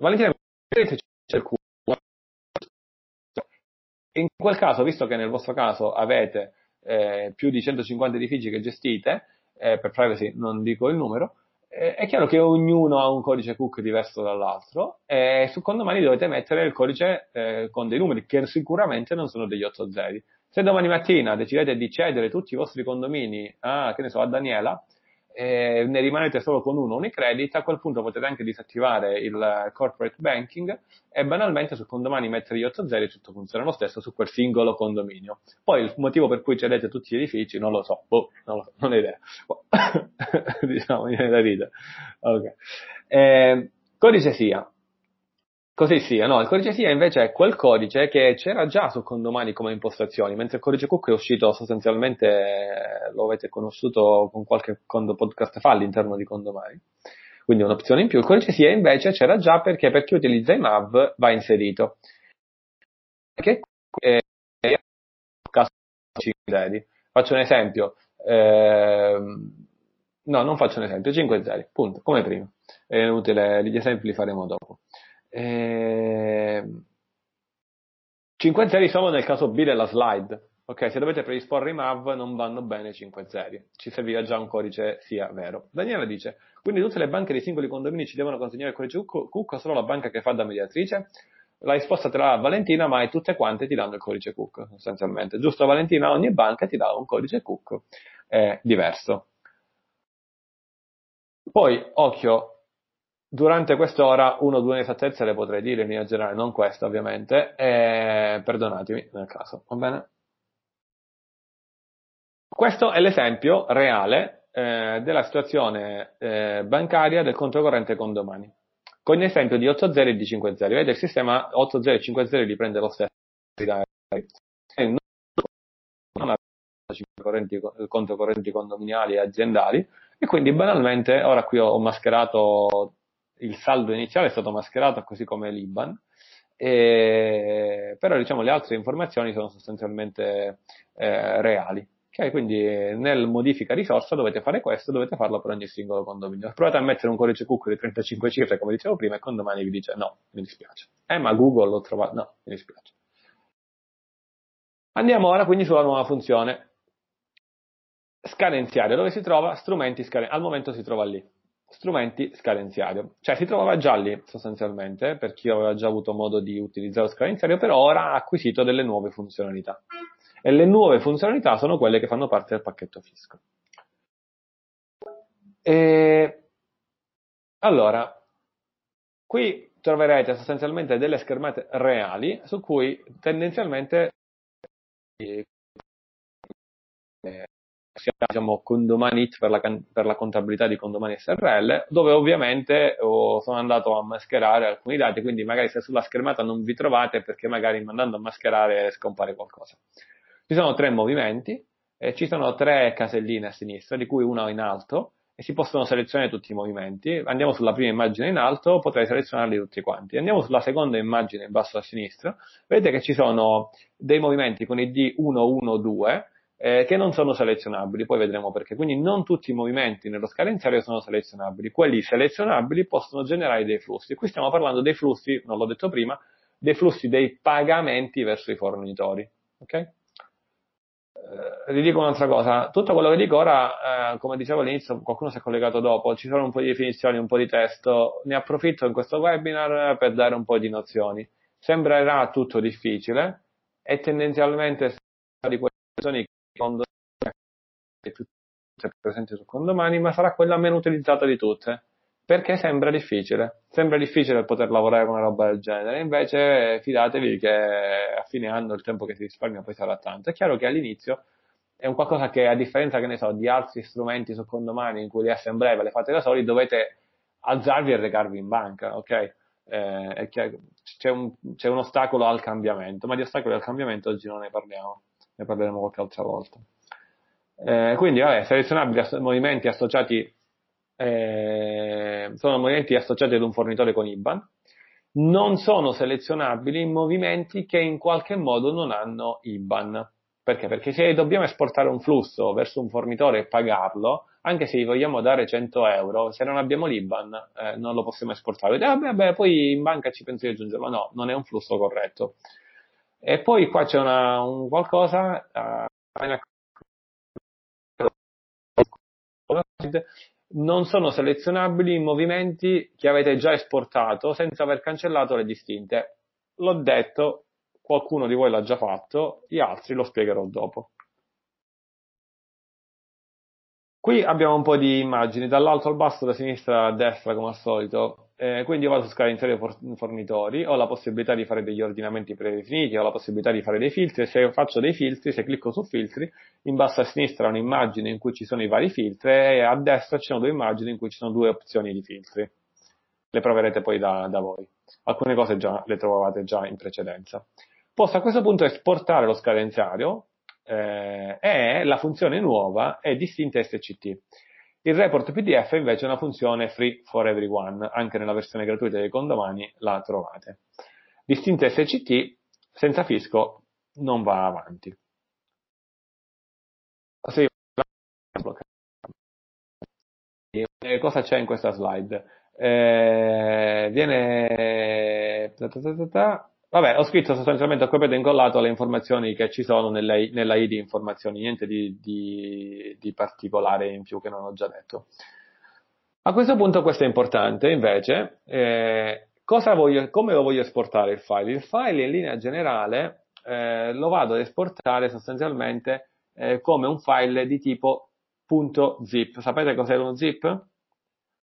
Valentina c'è il Q. In quel caso, visto che nel vostro caso avete eh, più di 150 edifici che gestite, eh, per privacy non dico il numero, eh, è chiaro che ognuno ha un codice cook diverso dall'altro e su condomani dovete mettere il codice eh, con dei numeri che sicuramente non sono degli 8 zeri. Se domani mattina decidete di cedere tutti i vostri condomini a, so, a Daniela, e ne rimanete solo con uno Unicredit, a quel punto potete anche disattivare il corporate banking e banalmente sul condomani mettere gli 8 zeri tutto funziona lo stesso su quel singolo condominio. Poi il motivo per cui cedete tutti gli edifici non lo so, boh, non, lo so, non ho idea. diciamo, viene da ridere. Ok. Eh, codice SIA. Così sia, no, il codice SIA invece è quel codice che c'era già su Condomani come impostazioni, mentre il codice Cook è uscito sostanzialmente, eh, lo avete conosciuto con qualche podcast fa all'interno di Condomani, quindi un'opzione in più. Il codice SIA invece c'era già perché per chi utilizza i MAV va inserito. Che è caso Faccio un esempio, eh, no, non faccio un esempio, 5 zeri, punto, come prima. È inutile, gli esempi li faremo dopo. Eh, 5 zeri solo nel caso B della slide, Ok, se dovete predisporre i MAV non vanno bene 5 zeri, ci serviva già un codice sia vero. Daniela dice, quindi tutte le banche dei singoli condomini ci devono consegnare il codice CUC solo la banca che fa da mediatrice? La risposta te la dà Valentina, ma tutte quante ti danno il codice CUC, essenzialmente. Giusto Valentina? Ogni banca ti dà un codice CUC eh, diverso. Poi, occhio, durante quest'ora uno o due inesattezze le potrei dire in linea generale, non questa ovviamente, eh, perdonatemi nel caso, va bene? Questo è l'esempio reale eh, della situazione eh, bancaria del conto corrente condomani. Con l'esempio di 8.0 e di 5.0. Vedete, il sistema 8.0 e 5.0 li prende lo stesso. Non ha correnti, conto correnti condominiali e aziendali e quindi banalmente, ora qui ho mascherato il saldo iniziale, è stato mascherato così come l'IBAN, e, però diciamo le altre informazioni sono sostanzialmente eh, reali. Okay, quindi nel modifica risorsa dovete fare questo, dovete farlo per ogni singolo condominio. Provate a mettere un codice CUC di 35 cifre, come dicevo prima, e condomani vi dice no, mi dispiace. Eh, ma Google l'ho trovato, no, mi dispiace. Andiamo ora quindi sulla nuova funzione. Scadenziario, dove si trova? Strumenti scadenziario, al momento si trova lì. Strumenti scadenziario. Cioè si trovava già lì sostanzialmente, per chi aveva già avuto modo di utilizzare lo scadenziario, però ora ha acquisito delle nuove funzionalità e le nuove funzionalità sono quelle che fanno parte del pacchetto fisco. E allora, qui troverete sostanzialmente delle schermate reali su cui tendenzialmente eh, diciamo, Condomanit per la, per la contabilità di Condomani SRL, dove ovviamente oh, sono andato a mascherare alcuni dati, quindi magari se sulla schermata non vi trovate perché magari mandando a mascherare scompare qualcosa. Ci sono tre movimenti, eh, ci sono tre caselline a sinistra, di cui una in alto, e si possono selezionare tutti i movimenti. Andiamo sulla prima immagine in alto, potrei selezionarli tutti quanti. Andiamo sulla seconda immagine in basso a sinistra, vedete che ci sono dei movimenti con i D112 eh, che non sono selezionabili, poi vedremo perché. Quindi non tutti i movimenti nello scadenziario sono selezionabili. Quelli selezionabili possono generare dei flussi. Qui stiamo parlando dei flussi, non l'ho detto prima, dei flussi dei pagamenti verso i fornitori. Okay? eh, vi dico un'altra cosa, tutto quello che dico ora, eh, come dicevo all'inizio, qualcuno si è collegato dopo, ci sono un po' di definizioni, un po' di testo, ne approfitto in questo webinar per dare un po' di nozioni. Sembrerà tutto difficile e tendenzialmente di quelle nozioni che più presenti su condomani, ma sarà quella meno utilizzata di tutte perché sembra difficile. Sembra difficile poter lavorare con una roba del genere, invece fidatevi che a fine anno il tempo che si risparmia poi sarà tanto. È chiaro che all'inizio è un qualcosa che a differenza, che ne so, di altri strumenti su condomani in cui le assemblee ve le fate da soli, dovete alzarvi e recarvi in banca, ok? Eh, c'è, un, c'è un ostacolo al cambiamento, ma di ostacoli al cambiamento oggi non ne parliamo, ne parleremo qualche altra volta. Eh, quindi, vabbè, selezionabili ass- movimenti associati eh, sono movimenti associati ad un fornitore con IBAN, non sono selezionabili movimenti che in qualche modo non hanno IBAN. Perché? Perché se dobbiamo esportare un flusso verso un fornitore e pagarlo, anche se gli vogliamo dare 100 euro, se non abbiamo l'IBAN eh, non lo possiamo esportare. Vabbè, vabbè, poi in banca ci penso di aggiungerlo. No, non è un flusso corretto. E poi qua c'è una, un qualcosa, uh, non sono selezionabili i movimenti che avete già esportato senza aver cancellato le distinte. L'ho detto, qualcuno di voi l'ha già fatto, gli altri lo spiegherò dopo. Qui abbiamo un po' di immagini, dall'alto al basso, da sinistra a destra come al solito. Eh, quindi io vado su inserire fornitori, ho la possibilità di fare degli ordinamenti predefiniti, ho la possibilità di fare dei filtri, se faccio dei filtri, se clicco su filtri, in basso a sinistra ho un'immagine in cui ci sono i vari filtri e a destra ci sono due immagini in cui ci sono due opzioni di filtri. Le proverete poi da, da voi. Alcune cose già le trovavate già in precedenza. Posso a questo punto esportare lo scadenziario eh, e la funzione nuova è distinta SCT. Il report PDF invece è una funzione free for everyone, anche nella versione gratuita dei condomani la trovate. Distinta SCT, senza fisco, non va avanti. Cosa c'è in questa slide? Eh, viene Vabbè, ho scritto sostanzialmente, ho copiato e incollato le informazioni che ci sono nella, nella ID informazioni, niente di, di, di, particolare in più che non ho già detto. A questo punto questo è importante, invece, eh, voglio, come lo voglio esportare il file? Il file in linea generale eh, lo vado ad esportare sostanzialmente eh, come un file di tipo .zip. Sapete cos'è uno zip?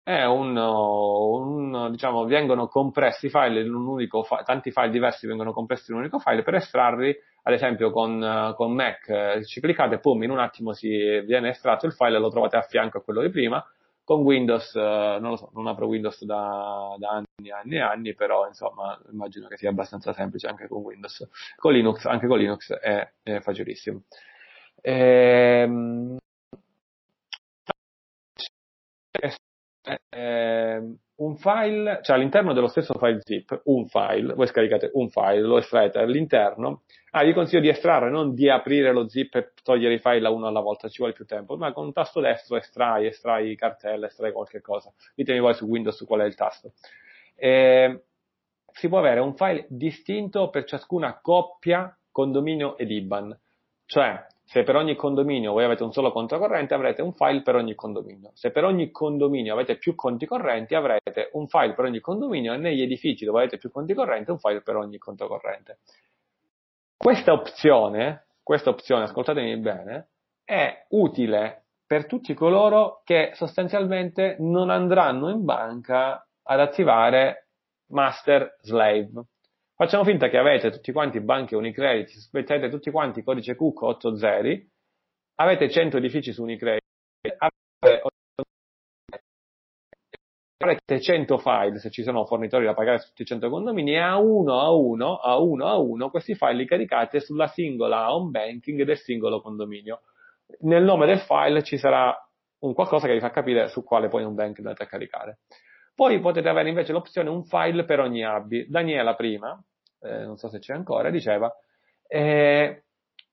È un, un, diciamo, vengono compressi i file in un unico file, tanti file diversi vengono compressi in un unico file per estrarli, ad esempio con, con Mac, ci cliccate, pum, in un attimo si viene estratto il file e lo trovate a fianco a quello di prima, con Windows, non lo so, non apro Windows da, da anni e anni e anni, però insomma immagino che sia abbastanza semplice anche con Windows. Con Linux, anche con Linux è, è facilissimo. Ehm, eh, un file, cioè all'interno dello stesso file zip, un file, voi scaricate un file, lo estraete all'interno, ah, vi consiglio di estrarre, non di aprire lo zip e togliere i file a uno alla volta, ci vuole più tempo, ma con un tasto destro estrai, estrai cartella, estrai qualche cosa, ditemi voi su Windows qual è il tasto. Eh, si può avere un file distinto per ciascuna coppia, condominio ed IBAN, cioè se per ogni condominio voi avete un solo conto corrente, avrete un file per ogni condominio. Se per ogni condominio avete più conti correnti, avrete un file per ogni condominio e negli edifici dove avete più conti correnti, un file per ogni conto corrente. Questa opzione, questa opzione, ascoltatemi bene, è utile per tutti coloro che sostanzialmente non andranno in banca ad attivare master slave. Facciamo finta che avete tutti quanti banche Unicredit, mettete tutti quanti codice CUC 80, avete 100 edifici su Unicredit, avrete 100 file se ci sono fornitori da pagare su tutti i 100 condomini e a uno a uno, a uno a uno, questi file li caricate sulla singola home banking del singolo condominio. Nel nome del file ci sarà un qualcosa che vi fa capire su quale poi un bank andate a caricare. Poi potete avere invece l'opzione un file per ogni ABI. Daniela prima, eh, non so se c'è ancora, diceva, eh,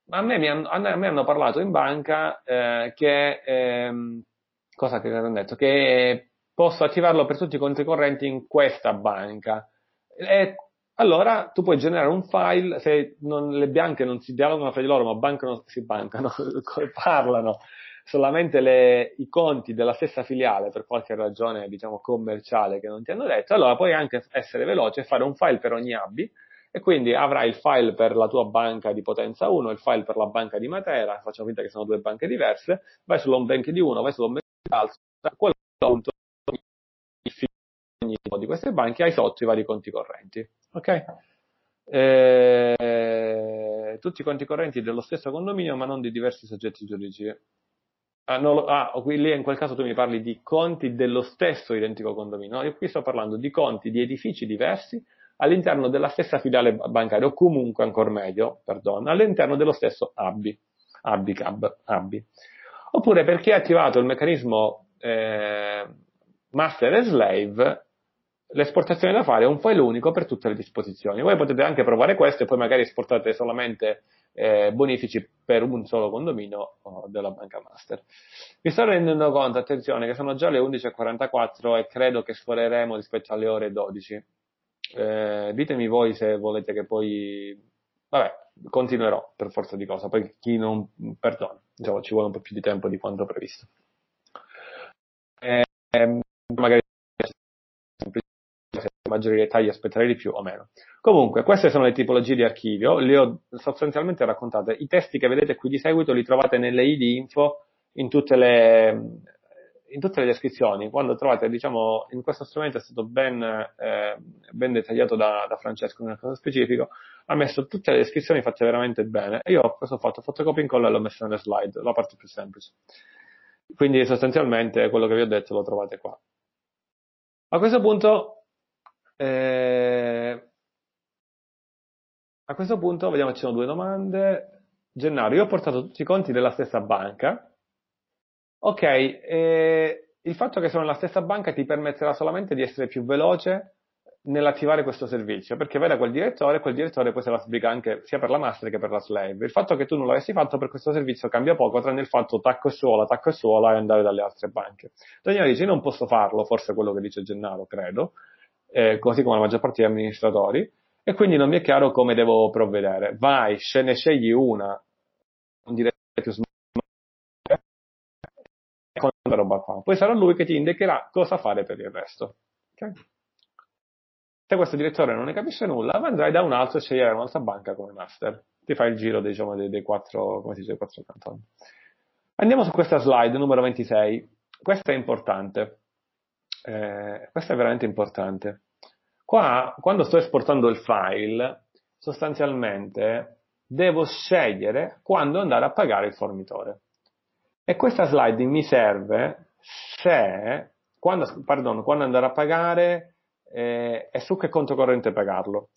a, me hanno, a, me hanno, parlato in banca eh, che, ehm, cosa che hanno detto, che posso attivarlo per tutti i conti correnti in questa banca. E allora tu puoi generare un file, se non, le banche non si dialogano fra di loro, ma bancano, si bancano, parlano solamente le, i conti della stessa filiale per qualche ragione, diciamo, commerciale che non ti hanno detto, allora puoi anche essere veloce e fare un file per ogni ABI e quindi avrai il file per la tua banca di potenza 1, il file per la banca di Matera, facciamo finta che sono due banche diverse, vai sull'home bank di uno, vai sull'home bank dell'altro, a quel punto ogni di queste banche hai sotto i vari conti correnti. Ok? Eh, tutti i conti correnti dello stesso condominio ma non di diversi soggetti giuridici. Ah, lo, ah, lì in quel caso tu mi parli di conti dello stesso identico condominio. No, io qui sto parlando di conti di edifici diversi all'interno della stessa filiale bancaria o comunque ancora meglio, perdono, all'interno dello stesso ABI, ABI, CAB, ABI. Oppure per chi ha attivato il meccanismo eh, master e slave, l'esportazione da fare è un file unico per tutte le disposizioni. Voi potete anche provare questo e poi magari esportate solamente eh, bonifici per un solo condominio oh, della banca master. Mi sto rendendo conto, attenzione, che sono già le 11.44 e credo che sforeremo rispetto alle ore 12. Eh, ditemi voi se volete che poi, vabbè, continuerò per forza di cosa, poi chi non, perdona, diciamo, ci vuole un po' più di tempo di quanto previsto. Eh, magari maggiori dettagli aspetterei di più o meno. Comunque, queste sono le tipologie di archivio, le ho sostanzialmente raccontate. I testi che vedete qui di seguito li trovate nelle ID info in tutte le, in tutte le descrizioni, quando trovate, diciamo, in questo strumento è stato ben, eh, ben dettagliato da, da, Francesco nel caso specifico, ha messo tutte le descrizioni fatte veramente bene. Io ho ho fatto? Fotocopia in incolla e l'ho messo nelle slide, la parte più semplice. Quindi sostanzialmente quello che vi ho detto lo trovate qua. A questo punto, eh, a questo punto vediamo ci sono due domande. Gennaro, io ho portato tutti i conti della stessa banca, Ok, eh, il fatto che sono nella stessa banca ti permetterà solamente di essere più veloce nell'attivare questo servizio, perché vai da quel direttore e quel direttore poi se la sbriga anche sia per la master che per la slave. Il fatto che tu non l'avessi fatto per questo servizio cambia poco, tranne il fatto tacco e suola, tacco e suola e andare dalle altre banche. Daniele dice, non posso farlo, forse è quello che dice Gennaro, credo, eh, così come la maggior parte degli amministratori, e quindi non mi è chiaro come devo provvedere. Vai, ne scegli una, un diretto smart con questa roba qua. Poi sarà lui che ti indicherà cosa fare per il resto. Okay? Se questo direttore non ne capisce nulla, andrai da un altro e sceglierai un'altra banca come master. Ti fai il giro diciamo, dei, dei, quattro, come si dice, quattro cantoni. Andiamo su questa slide numero 26. Questa è importante. Eh, questa è veramente importante. Qua, quando sto esportando il file, sostanzialmente devo scegliere quando andare a pagare il fornitore. E questa slide mi serve se, quando, pardon, quando andare a pagare eh, e su che conto corrente pagarlo.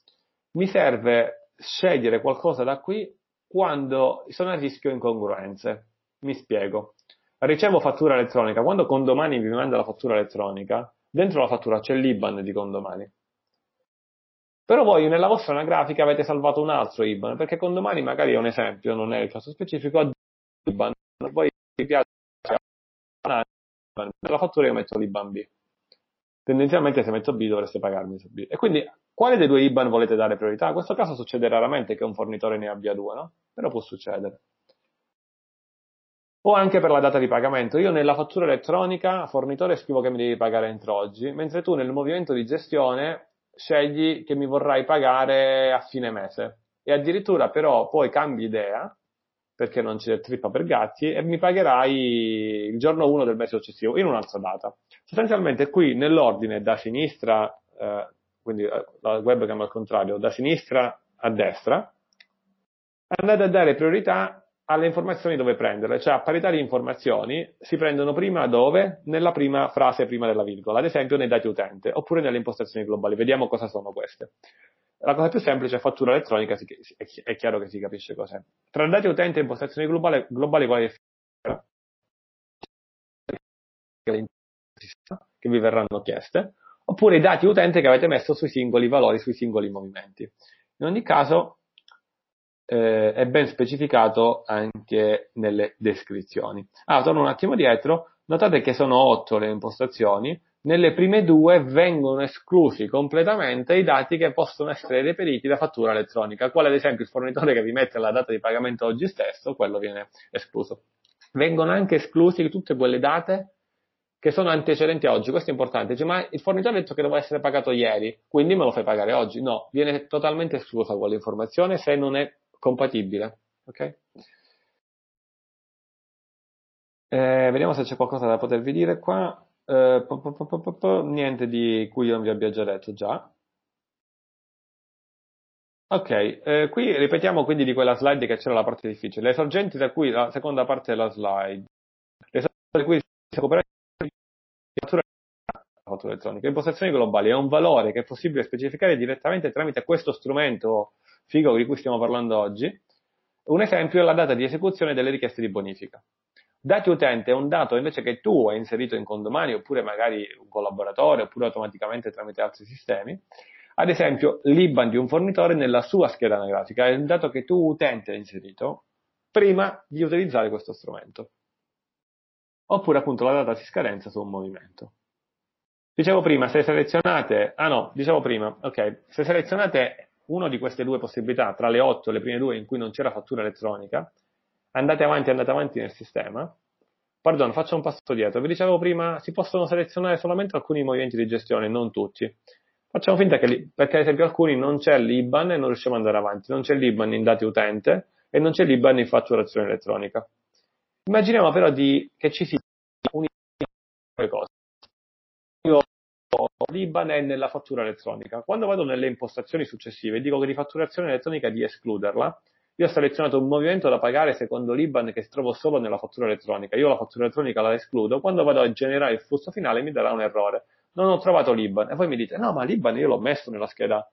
Mi serve scegliere qualcosa da qui quando sono a rischio incongruenze. Mi spiego. Ricevo fattura elettronica. Quando Condomani vi manda la fattura elettronica, dentro la fattura c'è l'IBAN di Condomani. Però voi nella vostra anagrafica avete salvato un altro IBAN, perché Condomani magari è un esempio, non è il caso specifico, ha IBAN. Voi mi piace nella fattura io metto l'IBAN B. Tendenzialmente se metto B dovreste pagarmi su B. E quindi quale dei due IBAN volete dare priorità? In questo caso succede raramente che un fornitore ne abbia due, no? Però può succedere. O anche per la data di pagamento. Io nella fattura elettronica, fornitore, scrivo che mi devi pagare entro oggi, mentre tu nel movimento di gestione scegli che mi vorrai pagare a fine mese. E addirittura però poi cambi idea perché non c'è trippa per gatti, e mi pagherai il giorno 1 del mese successivo, in un'altra data. Sostanzialmente qui nell'ordine da sinistra, eh, quindi eh, la webcam al contrario, da sinistra a destra, andate a dare priorità alle informazioni dove prenderle, cioè a parità di informazioni si prendono prima dove? Nella prima frase prima della virgola, ad esempio nei dati utente, oppure nelle impostazioni globali. Vediamo cosa sono queste. La cosa più semplice è fattura elettronica, è chiaro che si capisce cos'è. Tra dati utente e impostazioni globali, globali quali è che vi verranno chieste, oppure i dati utente che avete messo sui singoli valori, sui singoli movimenti. In ogni caso eh, è ben specificato anche nelle descrizioni. Ah, torno un attimo dietro, notate che sono otto le impostazioni, nelle prime due vengono esclusi completamente i dati che possono essere reperiti da fattura elettronica, quale ad esempio il fornitore che vi mette la data di pagamento oggi stesso, quello viene escluso. Vengono anche esclusi tutte quelle date che sono antecedenti a oggi, questo è importante, Dice, ma il fornitore ha detto che doveva essere pagato ieri, quindi me lo fai pagare oggi? No, viene totalmente esclusa quell'informazione se non è compatibile. Okay? Eh, vediamo se c'è qualcosa da potervi dire qua. Eh, po, po, po, niente di cui io non vi abbia già detto già. Ok, eh, qui ripetiamo quindi di quella slide che c'era la parte difficile. Le sorgenti da cui la seconda parte della slide. Le sorgenti da cui si recupera fattura elettronica. Impostazioni globali è un valore che è possibile specificare direttamente tramite questo strumento figo di cui stiamo parlando oggi. Un esempio è la data di esecuzione delle richieste di bonifica. Dati utente è un dato invece che tu hai inserito in condomani oppure magari un collaboratore oppure automaticamente tramite altri sistemi. Ad esempio, l'IBAN di un fornitore nella sua scheda anagrafica è un dato che tu utente hai inserito prima di utilizzare questo strumento. Oppure appunto la data di scadenza su un movimento. Dicevo prima, se selezionate, ah no, dicevo prima, ok, se selezionate una di queste due possibilità tra le otto, le prime due in cui non c'era fattura elettronica, andate avanti, andate avanti nel sistema. Pardon, faccio un passo dietro. Vi dicevo prima, si possono selezionare solamente alcuni movimenti di gestione, non tutti. Facciamo finta che, perché ad esempio alcuni non c'è l'IBAN e non riusciamo ad andare avanti, non c'è l'IBAN in dati utente e non c'è l'IBAN in fatturazione elettronica. Immaginiamo però di, che ci sia un'unica cosa. L'IBAN è nella fattura elettronica. Quando vado nelle impostazioni successive dico che di fatturazione elettronica di escluderla io ho selezionato un movimento da pagare secondo l'IBAN che trovo solo nella fattura elettronica. Io la fattura elettronica la escludo. Quando vado a generare il flusso finale mi darà un errore. Non ho trovato l'IBAN. E voi mi dite, no, ma l'IBAN io l'ho messo nella scheda.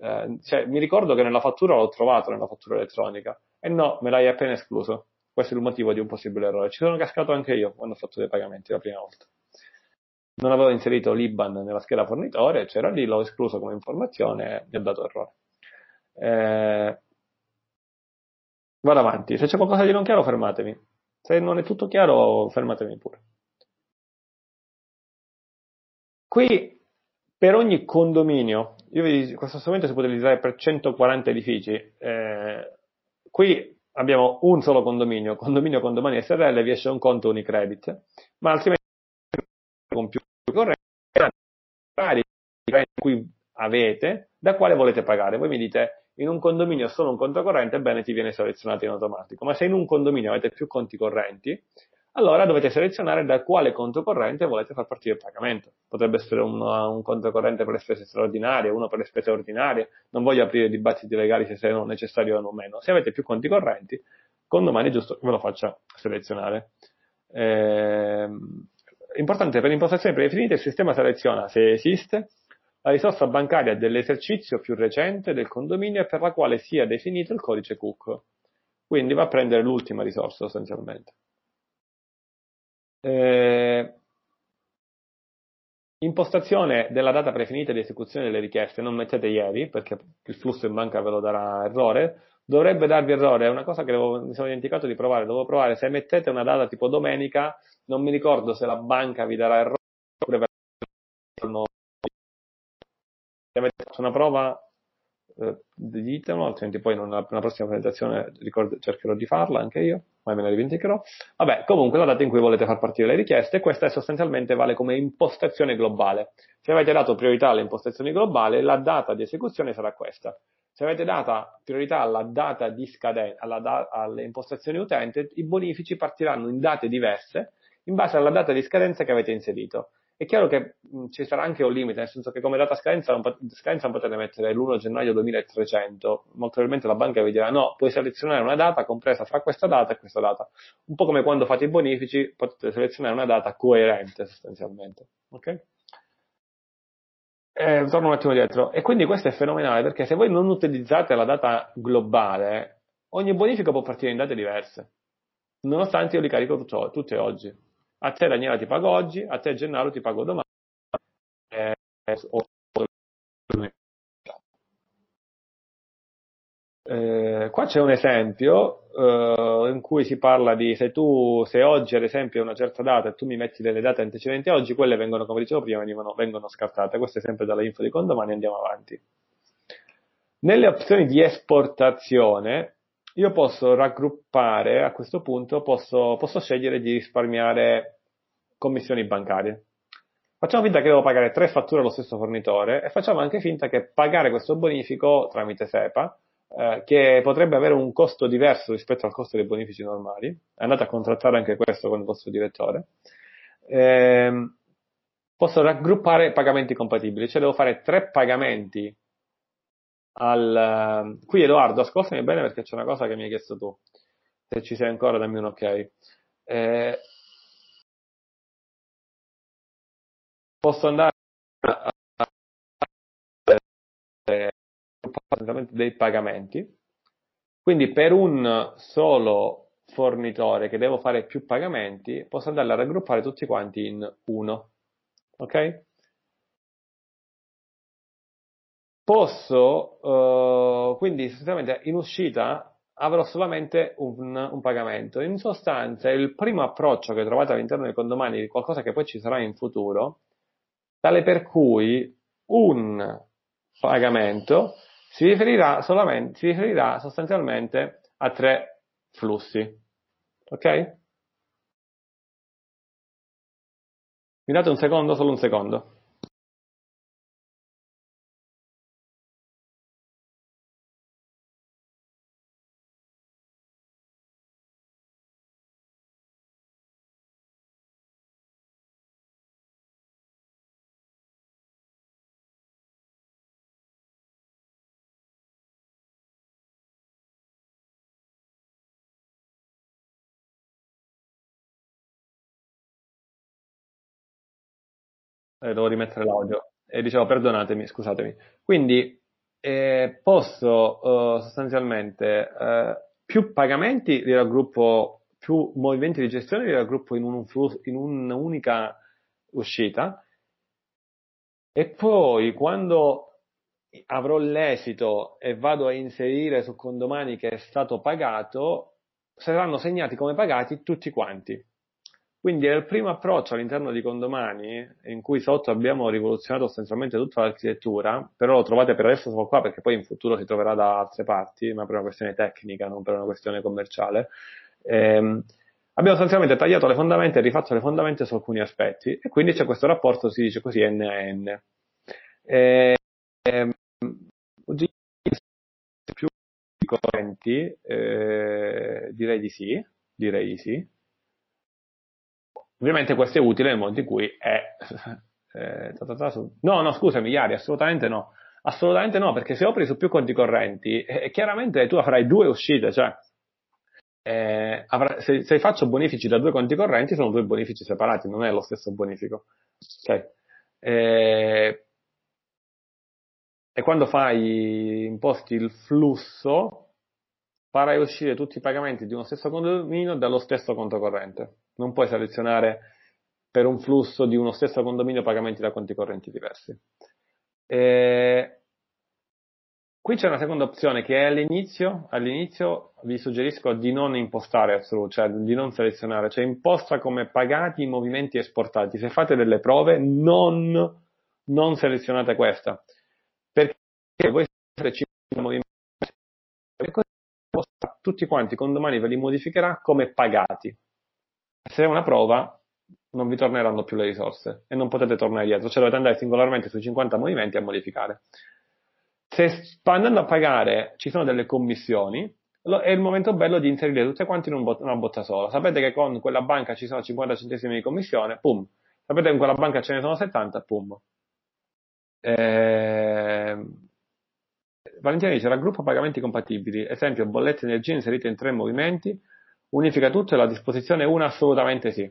Eh, cioè, mi ricordo che nella fattura l'ho trovato nella fattura elettronica. E no, me l'hai appena escluso. Questo è il motivo di un possibile errore. Ci sono cascato anche io quando ho fatto dei pagamenti la prima volta. Non avevo inserito l'IBAN nella scheda fornitore, c'era lì, l'ho escluso come informazione e mi ha dato errore. Eh, Vado avanti. Se c'è qualcosa di non chiaro, fermatemi. Se non è tutto chiaro, fermatemi pure. Qui, per ogni condominio io vi, questo strumento si può utilizzare per 140 edifici. Eh, qui abbiamo un solo condominio, condominio condomani SRL, vi esce un conto Unicredit, ma altrimenti con più correnti, in cui avete, da quale volete pagare. Voi mi dite, in un condominio solo un conto corrente, ebbene ti viene selezionato in automatico, ma se in un condominio avete più conti correnti, allora dovete selezionare da quale conto corrente volete far partire il pagamento. Potrebbe essere un, un conto corrente per le spese straordinarie, uno per le spese ordinarie, non voglio aprire dibattiti legali se siano necessari o meno. Se avete più conti correnti, con domani è giusto che ve lo faccia selezionare. Eh, importante, per impostazioni predefinite il sistema seleziona se esiste la risorsa bancaria dell'esercizio più recente del condominio e per la quale sia definito il codice Cook. Quindi va a prendere l'ultima risorsa sostanzialmente. Eh, impostazione della data prefinita di esecuzione delle richieste, non mettete ieri perché il flusso in banca ve lo darà errore, dovrebbe darvi errore, è una cosa che devo, mi sono dimenticato di provare, devo provare, se mettete una data tipo domenica, non mi ricordo se la banca vi darà errore oppure se avete fatto una prova eh, ditemelo, altrimenti poi nella, nella prossima presentazione ricordo, cercherò di farla anche io, ma me ne dimenticherò. Vabbè, comunque la data in cui volete far partire le richieste, questa sostanzialmente vale come impostazione globale. Se avete dato priorità alle impostazioni globali, la data di esecuzione sarà questa. Se avete dato priorità alla data di scadenza, da- alle impostazioni utente, i bonifici partiranno in date diverse in base alla data di scadenza che avete inserito. È chiaro che mh, ci sarà anche un limite, nel senso che come data scadenza non, scadenza non potete mettere l'1 gennaio 2300, molto probabilmente la banca vi dirà no, puoi selezionare una data compresa fra questa data e questa data. Un po' come quando fate i bonifici, potete selezionare una data coerente sostanzialmente. Ok? Eh, torno un attimo dietro. E quindi questo è fenomenale perché se voi non utilizzate la data globale, ogni bonifico può partire in date diverse, nonostante io li carico tutto, tutte oggi a te Daniela ti pago oggi, a te Gennaro ti pago domani. Eh, eh, qua c'è un esempio eh, in cui si parla di se tu, se oggi ad esempio è una certa data e tu mi metti delle date antecedenti a oggi, quelle vengono, come dicevo prima, vengono, vengono scartate. Questo è sempre dalla info di condomani, andiamo avanti. Nelle opzioni di esportazione io posso raggruppare, a questo punto posso, posso scegliere di risparmiare commissioni bancarie. Facciamo finta che devo pagare tre fatture allo stesso fornitore e facciamo anche finta che pagare questo bonifico tramite SEPA, eh, che potrebbe avere un costo diverso rispetto al costo dei bonifici normali, andate a contrattare anche questo con il vostro direttore, eh, posso raggruppare pagamenti compatibili, cioè devo fare tre pagamenti al... Qui Edoardo, ascoltami bene perché c'è una cosa che mi hai chiesto tu. Se ci sei ancora, dammi un ok. Eh... Posso andare a dei pagamenti. Quindi per un solo fornitore che devo fare più pagamenti, posso andare a raggruppare tutti quanti in uno. Ok? posso, uh, quindi sostanzialmente in uscita avrò solamente un, un, pagamento. In sostanza, il primo approccio che trovate all'interno dei condomani qualcosa che poi ci sarà in futuro, tale per cui un pagamento si riferirà, si riferirà sostanzialmente a tre flussi. Ok? Mi date un secondo, solo un secondo. Eh, devo rimettere l'audio. E dicevo, perdonatemi, scusatemi. Quindi eh, posso eh, sostanzialmente eh, più pagamenti li raggruppo, più movimenti di gestione li raggruppo in, un flusso, in un'unica uscita e poi quando avrò l'esito e vado a inserire su condomani che è stato pagato, saranno segnati come pagati tutti quanti. Quindi è il primo approccio all'interno di Condomani in cui sotto abbiamo rivoluzionato sostanzialmente tutta l'architettura, però lo trovate per adesso solo qua perché poi in futuro si troverà da altre parti, ma per una questione tecnica, non per una questione commerciale. Ehm, abbiamo sostanzialmente tagliato le fondamenta e rifatto le fondamenta su alcuni aspetti e quindi c'è questo rapporto, si dice così, N a N. Ehm, più correnti, eh, direi di sì, direi di sì Ovviamente questo è utile nel momento in cui è... Eh. No, no, scusami, Iari, assolutamente no. Assolutamente no, perché se operi su più conti correnti, eh, chiaramente tu avrai due uscite, cioè eh, avrai, se, se, faccio bonifici da due conti correnti sono due bonifici separati, non è lo stesso bonifico. Okay. Eh, e quando fai imposti il flusso, farai uscire tutti i pagamenti di uno stesso condominio dallo stesso conto corrente non puoi selezionare per un flusso di uno stesso condominio pagamenti da conti correnti diversi. E qui c'è una seconda opzione che all'inizio, all'inizio vi suggerisco di non impostare assoluto, cioè di non selezionare, cioè imposta come pagati i movimenti esportati. Se fate delle prove non, non selezionate questa, perché voi fate 5 movimenti tutti quanti condomani ve li modificherà come pagati se è una prova non vi torneranno più le risorse e non potete tornare dietro, cioè dovete andare singolarmente sui 50 movimenti a modificare. Se andando a pagare ci sono delle commissioni, è il momento bello di inserire tutte quante in una botta sola. Sapete che con quella banca ci sono 50 centesimi di commissione, pum. Sapete che in quella banca ce ne sono 70, pum. Eh... Valentina dice, raggruppa pagamenti compatibili, esempio bollette energia inserite in tre movimenti, unifica tutto e la disposizione 1 assolutamente sì.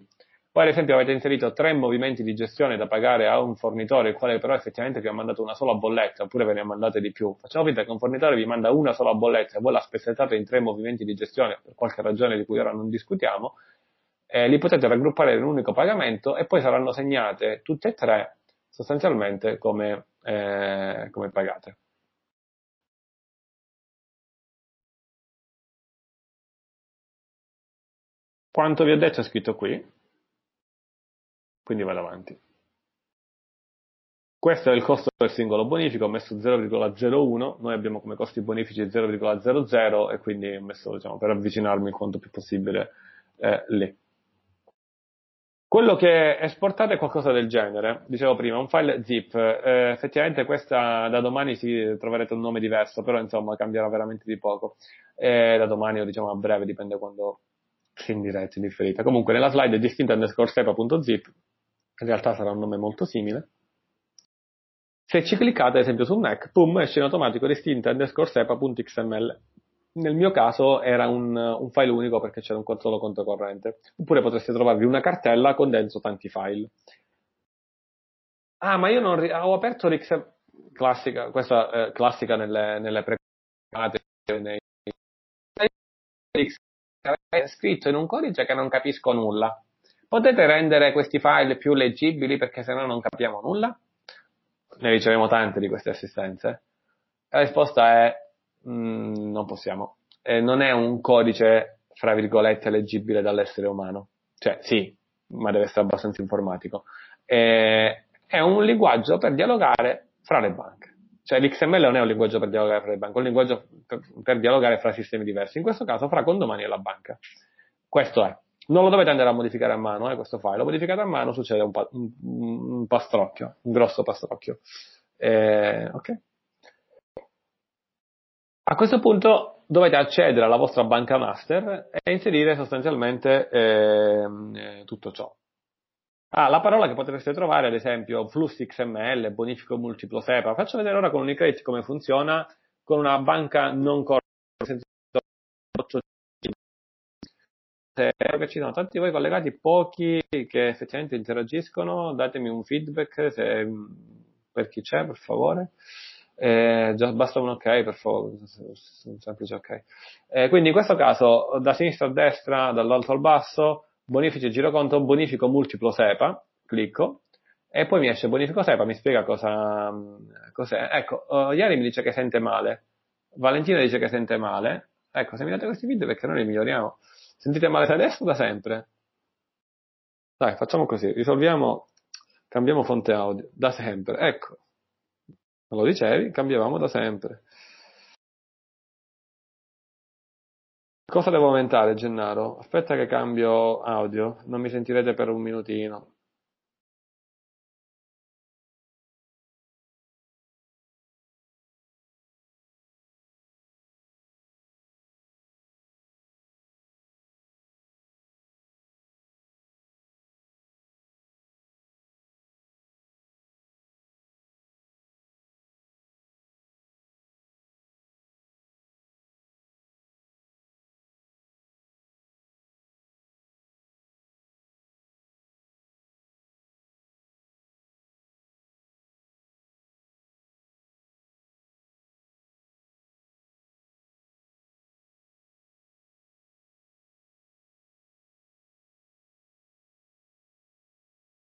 Poi ad esempio avete inserito tre movimenti di gestione da pagare a un fornitore, il quale però effettivamente vi ha mandato una sola bolletta, oppure ve ne ha mandate di più. Facciamo finta che un fornitore vi manda una sola bolletta e voi la spezzettate in tre movimenti di gestione, per qualche ragione di cui ora non discutiamo, eh, li potete raggruppare in un unico pagamento e poi saranno segnate tutte e tre sostanzialmente come, eh, come pagate. Quanto vi ho detto è scritto qui, quindi vado avanti. Questo è il costo del singolo bonifico, ho messo 0,01, noi abbiamo come costi bonifici 0,00 e quindi ho messo diciamo, per avvicinarmi quanto più possibile eh, lì. Quello che esportate è qualcosa del genere, dicevo prima, un file zip, eh, effettivamente questa da domani si troverete un nome diverso, però insomma cambierà veramente di poco, eh, da domani o diciamo a breve, dipende quando in diretta, in differita. Comunque nella slide è distinta underscore sepa.zip, in realtà sarà un nome molto simile. Se ci cliccate ad esempio su Mac, pum, esce in automatico distinta underscore sepa.xml. Nel mio caso era un, un, file unico perché c'era un solo conto corrente. Oppure potreste trovarvi una cartella con dentro tanti file. Ah, ma io non ri- ho aperto l'XML, classica, questa eh, classica nelle, nelle pre nei è scritto in un codice che non capisco nulla. Potete rendere questi file più leggibili perché se no non capiamo nulla? Ne riceviamo tante di queste assistenze. La risposta è mm, non possiamo. Eh, non è un codice, fra virgolette, leggibile dall'essere umano. Cioè, sì, ma deve essere abbastanza informatico. Eh, è un linguaggio per dialogare fra le banche. Cioè l'XML non è un linguaggio per dialogare fra le banche, è un linguaggio per, per dialogare fra sistemi diversi, in questo caso fra condomani e la banca. Questo è. Non lo dovete andare a modificare a mano, eh, questo file. Lo modificate a mano, succede un, pa- un, un pastrocchio, un grosso pastrocchio. Eh, ok. A questo punto dovete accedere alla vostra banca master e inserire sostanzialmente eh, tutto ciò. Ah, la parola che potreste trovare, ad esempio, flussi XML, bonifico multiplo SEPA. Faccio vedere ora con Unicredit come funziona con una banca non core. Perché ci sono tanti di voi collegati, pochi che effettivamente interagiscono. Datemi un feedback se, per chi c'è, per favore. Eh, già basta un ok, per favore, un semplice ok. Eh, quindi in questo caso, da sinistra a destra, dall'alto al basso, bonifici giroconto, bonifico multiplo SEPA, clicco, e poi mi esce bonifico SEPA, mi spiega cosa, cos'è. Ecco, uh, Iari mi dice che sente male, Valentina dice che sente male, ecco, se mi date questi video perché noi li miglioriamo. Sentite male da adesso o da sempre? Dai, facciamo così, risolviamo, cambiamo fonte audio, da sempre, ecco. Non lo dicevi, cambiavamo da sempre. Cosa devo aumentare, Gennaro? Aspetta che cambio audio, non mi sentirete per un minutino.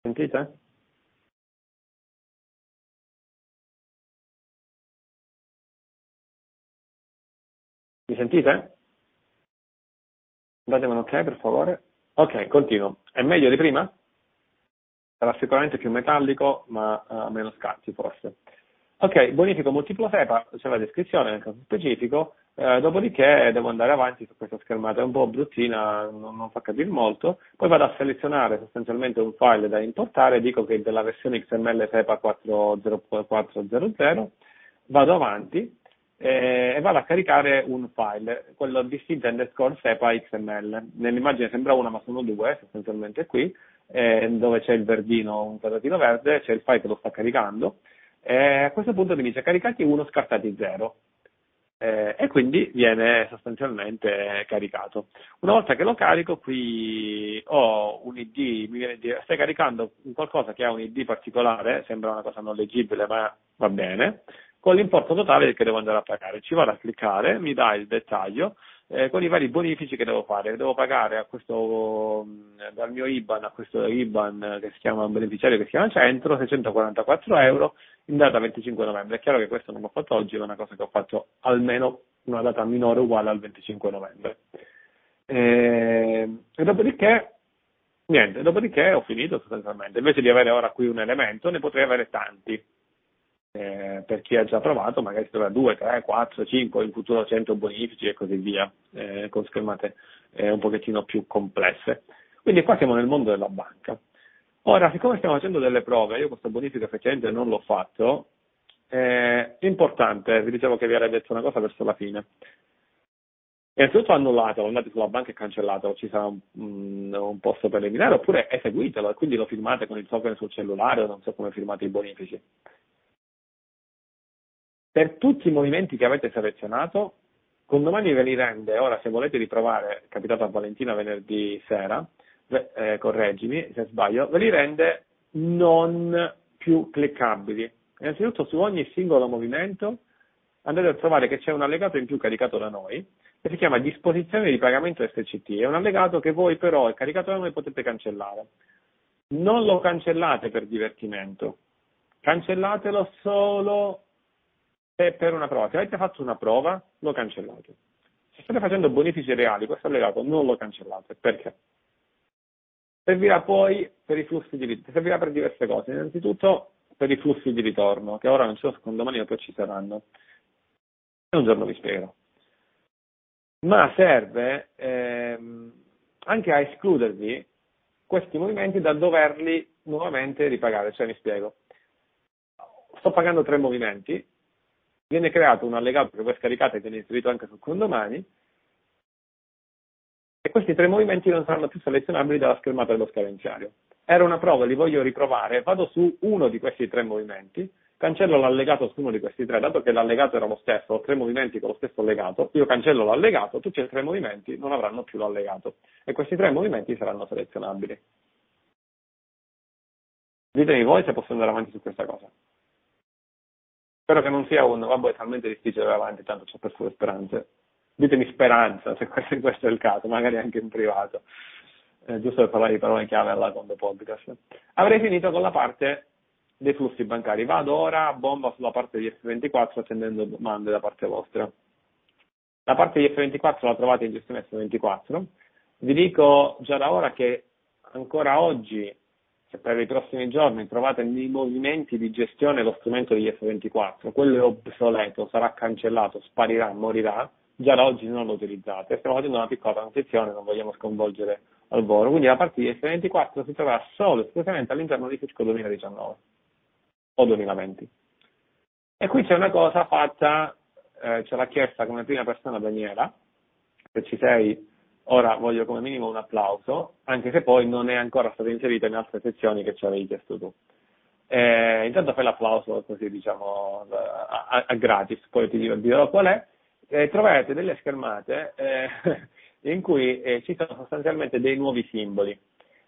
Sentite? Mi sentite? Datemi un ok per favore. Ok, continuo. È meglio di prima? Sarà sicuramente più metallico, ma uh, meno scatti forse. Ok, bonifico multiplo SEPA, c'è la descrizione nel caso specifico, eh, dopodiché devo andare avanti su questa schermata, è un po' bruttina, non, non, fa capire molto, poi vado a selezionare sostanzialmente un file da importare, dico che è della versione XML SEPA 40400, vado avanti eh, e vado a caricare un file, quello distinto underscore SEPA XML, nell'immagine sembra una ma sono due sostanzialmente qui, eh, dove c'è il verdino, un quadratino verde, c'è il file che lo sta caricando, eh, a questo punto mi dice caricati 1, scartati 0. Eh, e quindi viene sostanzialmente caricato. Una volta che lo carico, qui ho un ID, mi viene dire, stai caricando qualcosa che ha un ID particolare, sembra una cosa non leggibile, ma va bene, con l'importo totale che devo andare a pagare. Ci vado a cliccare, mi dà il dettaglio eh, con i vari bonifici che devo fare. Devo pagare questo, dal mio IBAN a questo IBAN che si chiama beneficiario che si chiama Centro 644 euro in data 25 novembre. È chiaro che questo non l'ho fatto oggi, è una cosa che ho fatto almeno una data minore uguale al 25 novembre. E, e dopodiché Niente, dopodiché ho finito sostanzialmente. Invece di avere ora qui un elemento, ne potrei avere tanti eh, per chi ha già provato, magari si trova 2, 3, 4, 5, in futuro 100 bonifici e così via, eh, con schermate eh, un pochettino più complesse. Quindi qua siamo nel mondo della banca. Ora, siccome stiamo facendo delle prove, io questo bonifico effettivamente non l'ho fatto, è importante, vi dicevo che vi avrei detto una cosa verso la fine. Innanzitutto annullatelo, andate sulla banca e cancellatelo, ci sarà un, un posto per eliminare, oppure eseguitelo e quindi lo firmate con il software sul cellulare non so come firmate i bonifici. Per tutti i movimenti che avete selezionato, con domani ve li rende, ora se volete riprovare, è capitato a Valentina venerdì sera, eh, correggimi se sbaglio, ve li rende non più cliccabili. Innanzitutto su ogni singolo movimento andate a trovare che c'è un allegato in più caricato da noi, che si chiama disposizione di pagamento SCT. È un allegato che voi però, è caricato da noi, potete cancellare. Non lo cancellate per divertimento, cancellatelo solo per una prova. Se avete fatto una prova, lo cancellate. Se state facendo bonifici reali, questo allegato non lo cancellate. Perché? Servirà poi per i flussi di ritorno, servirà per diverse cose. Innanzitutto per i flussi di ritorno, che ora non ci sono secondo ma poi ci saranno. E un giorno vi spiegherò. Ma serve ehm, anche a escludervi questi movimenti da doverli nuovamente ripagare. Cioè, mi spiego. Sto pagando tre movimenti, viene creato un allegato che voi scaricate e viene inserito anche sul condomani e questi tre movimenti non saranno più selezionabili dalla schermata dello scadenziario. Era una prova, li voglio riprovare, vado su uno di questi tre movimenti, cancello l'allegato su uno di questi tre, dato che l'allegato era lo stesso, ho tre movimenti con lo stesso allegato, io cancello l'allegato, tutti e tre movimenti non avranno più l'allegato e questi tre movimenti saranno selezionabili. Ditemi voi se posso andare avanti su questa cosa. Spero che non sia un, vabbè, è talmente difficile andare avanti, tanto ho perso le speranze. Ditemi speranza, se questo, questo, è il caso, magari anche in privato, eh, giusto per parlare di parole chiave alla Condo Podcast. Avrei finito con la parte dei flussi bancari. Vado ora a bomba sulla parte di F24 attendendo domande da parte vostra. La parte di F24 la trovate in gestione F24. Vi dico già da ora che ancora oggi, se per i prossimi giorni trovate nei movimenti di gestione lo strumento degli F24, quello è obsoleto, sarà cancellato, sparirà, morirà, già da oggi non lo utilizzate. Stiamo facendo una piccola transizione, non vogliamo sconvolgere al volo, quindi la parte di F24 si troverà solo e esclusivamente all'interno di Fisco 2019 o 2020. E qui c'è una cosa fatta, eh, ce l'ha chiesta come prima persona Daniela, se ci sei ora voglio come minimo un applauso, anche se poi non è ancora stata inserita in altre sezioni che ci avevi chiesto tu. Eh, intanto fai l'applauso così diciamo a, a gratis, poi ti dirò qual è. Eh, troverete delle schermate eh, in cui eh, ci sono sostanzialmente dei nuovi simboli.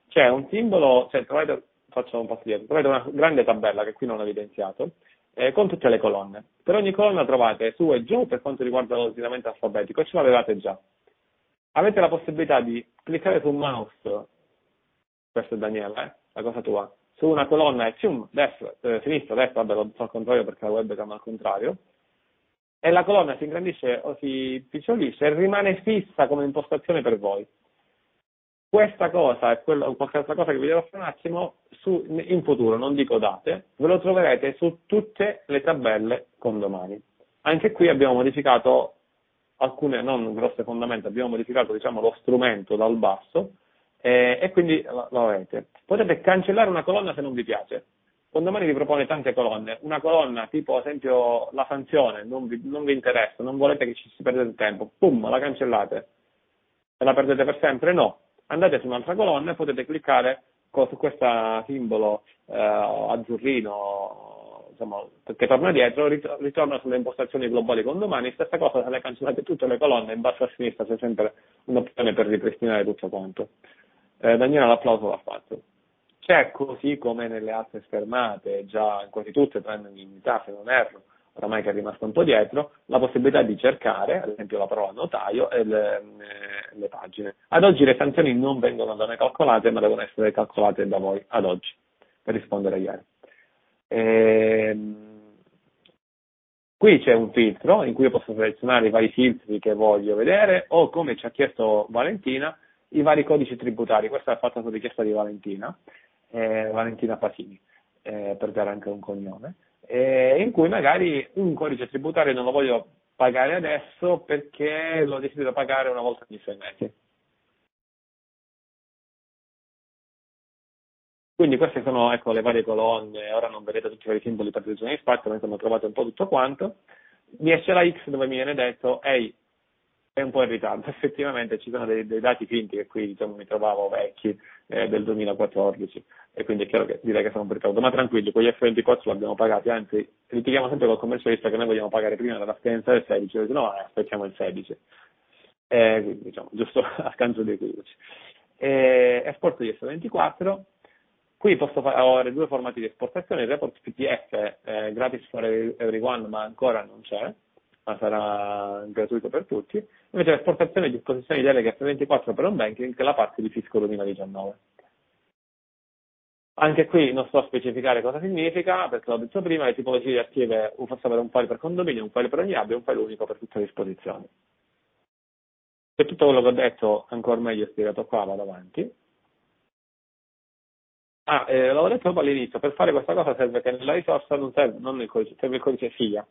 C'è un simbolo, cioè trovate, faccio un passo dietro, trovate una grande tabella che qui non ho evidenziato, eh, con tutte le colonne. Per ogni colonna trovate su e giù per quanto riguarda l'ordinamento alfabetico e ce l'avevate già. Avete la possibilità di cliccare sul mouse, questo è Daniele, eh, la cosa tua, su una colonna e cium, destra, eh, sinistra, destra, vabbè lo so al contrario perché la webcam è al contrario, e la colonna si ingrandisce o si picciolisce e rimane fissa come impostazione per voi. Questa cosa e qualche altra cosa che vi dirò fra un attimo su, in futuro, non dico date, ve lo troverete su tutte le tabelle con domani. Anche qui abbiamo modificato alcune non grosse fondamenta, abbiamo modificato diciamo, lo strumento dal basso eh, e quindi lo avete. Potete cancellare una colonna se non vi piace. Condomani vi propone tante colonne, una colonna tipo ad esempio la sanzione, non vi, non vi interessa, non volete che ci si perde il tempo, pum, la cancellate. E la perdete per sempre? No. Andate su un'altra colonna e potete cliccare su questo simbolo eh, azzurrino, insomma, che torna dietro, ritorna sulle impostazioni globali condomani, stessa cosa se le cancellate tutte le colonne, in basso a sinistra c'è sempre un'opzione per ripristinare tutto quanto. Eh, Daniela l'applauso l'ha fatto. C'è così come nelle altre schermate, già in quasi tutte, tranne in unità se non erro, oramai che è rimasto un po' dietro, la possibilità di cercare, ad esempio la parola notaio e le, eh, le pagine. Ad oggi le sanzioni non vengono da noi calcolate, ma devono essere calcolate da voi, ad oggi, per rispondere a ieri. Ehm, qui c'è un filtro in cui io posso selezionare i vari filtri che voglio vedere o, come ci ha chiesto Valentina, i vari codici tributari. Questa è fatta su richiesta di Valentina eh, Valentina Pasini, eh, per dare anche un cognome, eh, in cui magari un codice tributario non lo voglio pagare adesso perché lo desidero pagare una volta ogni sei mesi. Quindi queste sono ecco, le varie colonne, ora non vedete tutti i vari simboli per regione di spazio, ma insomma trovate un po' tutto quanto. Mi esce la X dove mi viene detto, ehi, è un po' in ritardo, effettivamente ci sono dei, dei dati finti che qui diciamo, mi trovavo vecchi eh, del 2014 e quindi è chiaro che direi che sono un po' in ritardo, ma tranquilli, quegli F24 li abbiamo pagati, anzi litighiamo sempre col commercialista che noi vogliamo pagare prima della scadenza del 16, dice no, eh, aspettiamo il 16, eh, quindi diciamo, giusto a scanso di equivoci. Eh, esporto di F24, qui posso fare due formati di esportazione, il report PDF eh, gratis for everyone ma ancora non c'è, ma sarà gratuito per tutti, invece l'esportazione a disposizione di deleghe F24 per un banking è la parte di fisco 2019. Anche qui non sto a specificare cosa significa, perché l'ho detto prima, le tipologie di archive posso avere un file per condominio, un file per ogni abbia e un file unico per tutte le disposizioni. Se tutto quello che ho detto ancora meglio spiegato qua, vado avanti. Ah, eh, l'avevo detto proprio all'inizio, per fare questa cosa serve che nella risorsa non serve, non il codice, serve il codice FIA,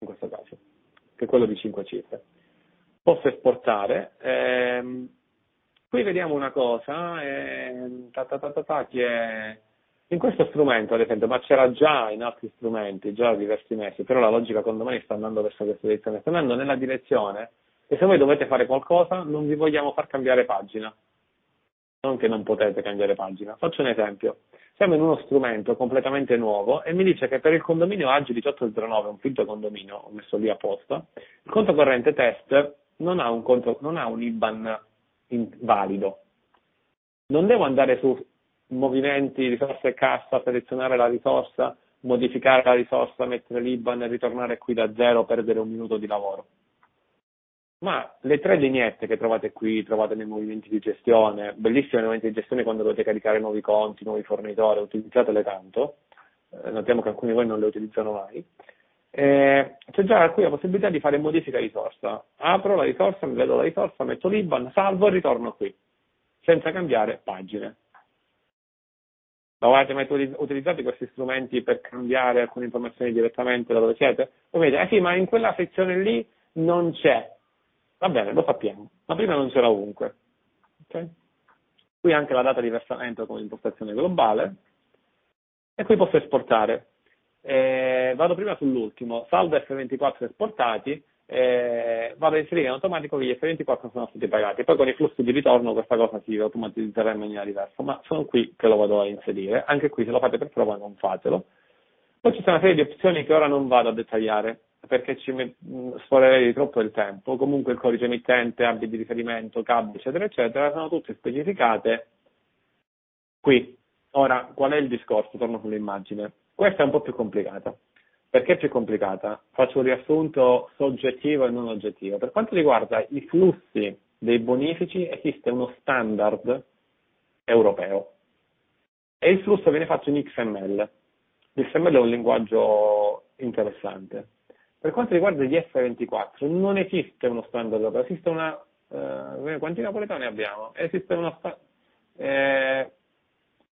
in questo caso, che è quello di 5 cifre. Posso esportare. Ehm, qui vediamo una cosa, ehm, ta, ta, ta, che in questo strumento, ad esempio, ma c'era già in altri strumenti, già diversi mesi, però la logica con domani sta andando verso questa direzione, sta andando nella direzione che se voi dovete fare qualcosa non vi vogliamo far cambiare pagina. Non che non potete cambiare pagina. Faccio un esempio siamo in uno strumento completamente nuovo e mi dice che per il condominio AGI 1809, un finto condominio, ho messo lì apposta, il conto corrente test non ha un, conto, non ha un IBAN in, valido. Non devo andare su movimenti, risorse e cassa, selezionare la risorsa, modificare la risorsa, mettere l'IBAN ritornare qui da zero, perdere un minuto di lavoro ma le tre lineette che trovate qui, trovate nei movimenti di gestione, bellissimi movimenti di gestione quando dovete caricare nuovi conti, nuovi fornitori, utilizzatele tanto, eh, notiamo che alcuni di voi non le utilizzano mai, eh, c'è già qui la possibilità di fare modifica risorsa. Apro la risorsa, mi vedo la risorsa, metto l'IBAN, salvo e ritorno qui, senza cambiare pagine. Avete mai utilizzato questi strumenti per cambiare alcune informazioni direttamente da dove siete? Poi vedete, eh sì, ma in quella sezione lì non c'è. Va bene, lo sappiamo, ma prima non c'era ovunque. Okay? Qui anche la data di versamento con impostazione globale e qui posso esportare. Eh, vado prima sull'ultimo, saldo F24 esportati, eh, vado a inserire in automatico che gli F24 sono stati pagati. Poi con i flussi di ritorno questa cosa si automatizzerà in maniera diversa, ma sono qui che lo vado a inserire. Anche qui se lo fate per prova non fatelo. Poi ci sono una serie di opzioni che ora non vado a dettagliare perché ci sforerei di troppo il tempo. Comunque il codice emittente, abiti di riferimento, CAB, eccetera, eccetera, sono tutte specificate qui. Ora, qual è il discorso? Torno sull'immagine. Questa è un po' più complicata. Perché è più complicata? Faccio un riassunto soggettivo e non oggettivo. Per quanto riguarda i flussi dei bonifici esiste uno standard europeo e il flusso viene fatto in XML. L'XML è un linguaggio interessante. Per quanto riguarda gli F24 non esiste uno standard europeo, esiste una... Eh, quanti napoletani abbiamo? Esiste uno, eh,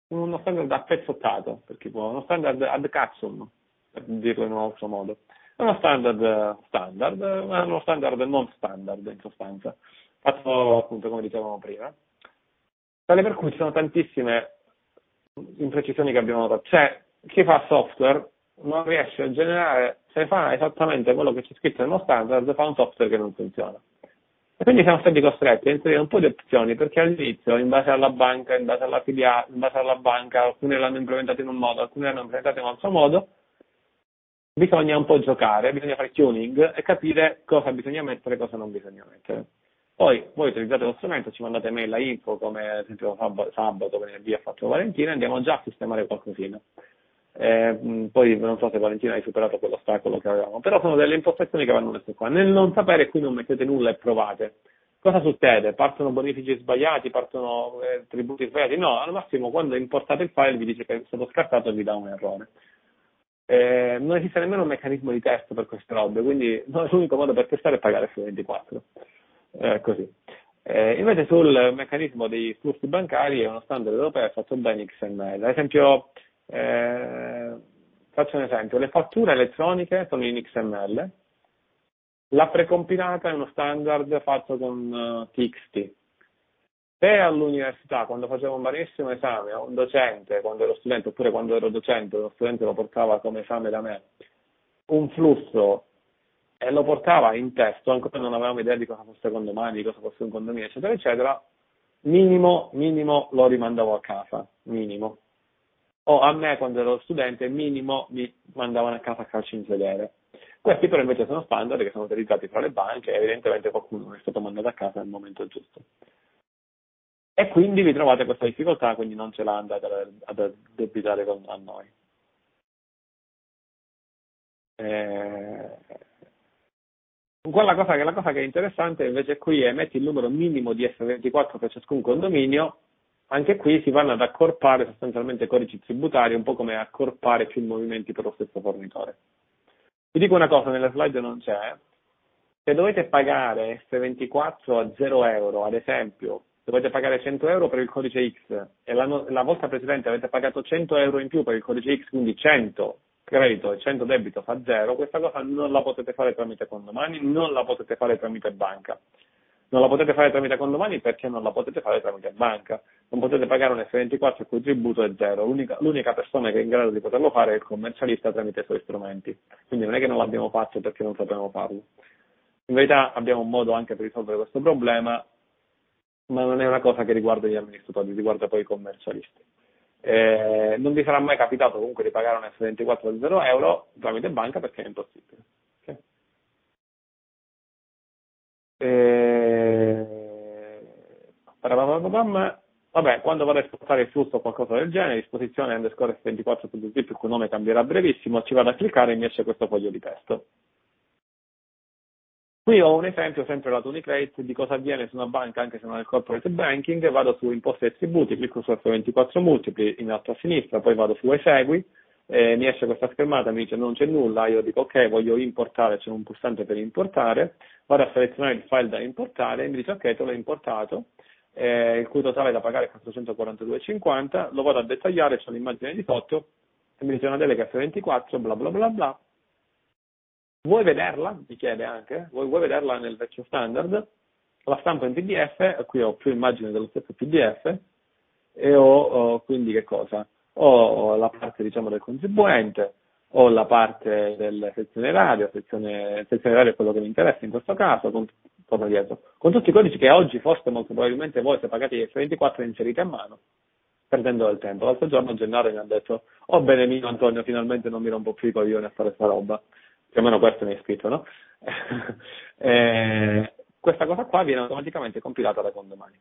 uno standard a pezzottato, per chi può, uno standard ad cazzo per dirlo in un altro modo. È uno standard standard, ma uno standard non standard in sostanza, fatto appunto come dicevamo prima. Tale per cui ci sono tantissime imprecisioni che abbiamo notato. Cioè, chi fa software non riesce a generare, se fa esattamente quello che c'è scritto nello standard, fa un software che non funziona. E quindi siamo stati costretti a inserire un po' di opzioni perché all'inizio, in base alla banca, in base alla filiale, in base alla banca, alcune l'hanno implementato in un modo, alcune l'hanno implementato in un altro modo, bisogna un po' giocare, bisogna fare tuning e capire cosa bisogna mettere e cosa non bisogna mettere. Poi voi utilizzate lo strumento, ci mandate mail a info, come ad esempio sabato, venerdì ha fatto Valentina, e andiamo già a sistemare qualcosina. Eh, poi non so se Valentina hai superato quell'ostacolo che avevamo, però sono delle impostazioni che vanno messe qua. Nel non sapere qui non mettete nulla e provate. Cosa succede? Partono bonifici sbagliati, partono eh, tributi sbagliati? No, al massimo quando importate il file vi dice che è stato scartato e vi dà un errore. Eh, non esiste nemmeno un meccanismo di test per queste robe, quindi l'unico modo per testare è pagare F24. Eh, così. Eh, invece sul meccanismo dei flussi bancari è uno standard europeo fatto bene XML. Ad esempio, eh, faccio un esempio, le fatture elettroniche sono in XML, la precompilata è uno standard fatto con TXT, se all'università, quando facevo un barissimo esame, un docente, quando ero studente, oppure quando ero docente, lo studente lo portava come esame da me, un flusso e lo portava in testo, ancora non avevamo idea di cosa fosse condomani, di cosa fosse un condominio, eccetera, eccetera, minimo, minimo lo rimandavo a casa, minimo. O a me, quando ero studente, minimo mi mandavano a casa a calcio in sedere. Questi però invece sono standard che sono utilizzati fra le banche e evidentemente qualcuno è stato mandato a casa nel momento giusto e quindi vi trovate questa difficoltà, quindi non ce la andate ad addebitare a noi. Eh, quella cosa la cosa che è interessante invece qui è metti il numero minimo di F24 per ciascun condominio, anche qui si vanno ad accorpare sostanzialmente codici tributari, un po' come accorpare più movimenti per lo stesso fornitore. Vi dico una cosa, nelle slide non c'è, se dovete pagare F24 a 0 euro, ad esempio, dovete pagare 100 euro per il codice X e la, la, volta precedente avete pagato 100 euro in più per il codice X, quindi 100 credito e 100 debito fa 0, questa cosa non la potete fare tramite condomani, non la potete fare tramite banca. Non la potete fare tramite condomani perché non la potete fare tramite banca. Non potete pagare un F24 il cui tributo è zero. L'unica, l'unica, persona che è in grado di poterlo fare è il commercialista tramite i suoi strumenti. Quindi non è che non l'abbiamo fatto perché non sappiamo farlo. In verità abbiamo un modo anche per risolvere questo problema ma non è una cosa che riguarda gli amministratori, riguarda poi i commercialisti. Eh, non vi sarà mai capitato comunque di pagare un F24 a 0 euro tramite banca perché è impossibile. Eh, vabbè, quando a esportare il flusso o qualcosa del genere, disposizione underscore F24.zip, il cui nome cambierà brevissimo, ci vado a cliccare e mi esce questo foglio di testo. Qui ho un esempio sempre lato Unicredit di cosa avviene su una banca anche se non è il corporate banking, vado su imposte e tributi, clicco su F24 multipli in alto a sinistra, poi vado su esegui, eh, mi esce questa schermata, mi dice non c'è nulla, io dico ok, voglio importare, c'è un pulsante per importare, vado a selezionare il file da importare e mi dice ok, te l'ho importato, eh, il cui totale da pagare è 442,50, lo vado a dettagliare, c'è l'immagine di sotto, e mi dice una delega F24, bla bla bla bla. Vuoi vederla? Mi chiede anche, vuoi, vuoi vederla nel vecchio standard? La stampo in PDF, qui ho più immagini dello stesso PDF, e ho, ho quindi che cosa? Ho la parte diciamo del contribuente, ho la parte del sezione radio, sezione, sezione radio è quello che mi interessa in questo caso, con, dietro, con tutti i codici che oggi forse molto probabilmente voi se pagate F24 inserite a mano, perdendo del tempo. L'altro giorno Gennaro mi ha detto, oh bene mio Antonio, finalmente non mi rompo più i coglioni a fare sta roba. Più o meno questo mi hai scritto, no? eh, questa cosa qua viene automaticamente compilata da condomani.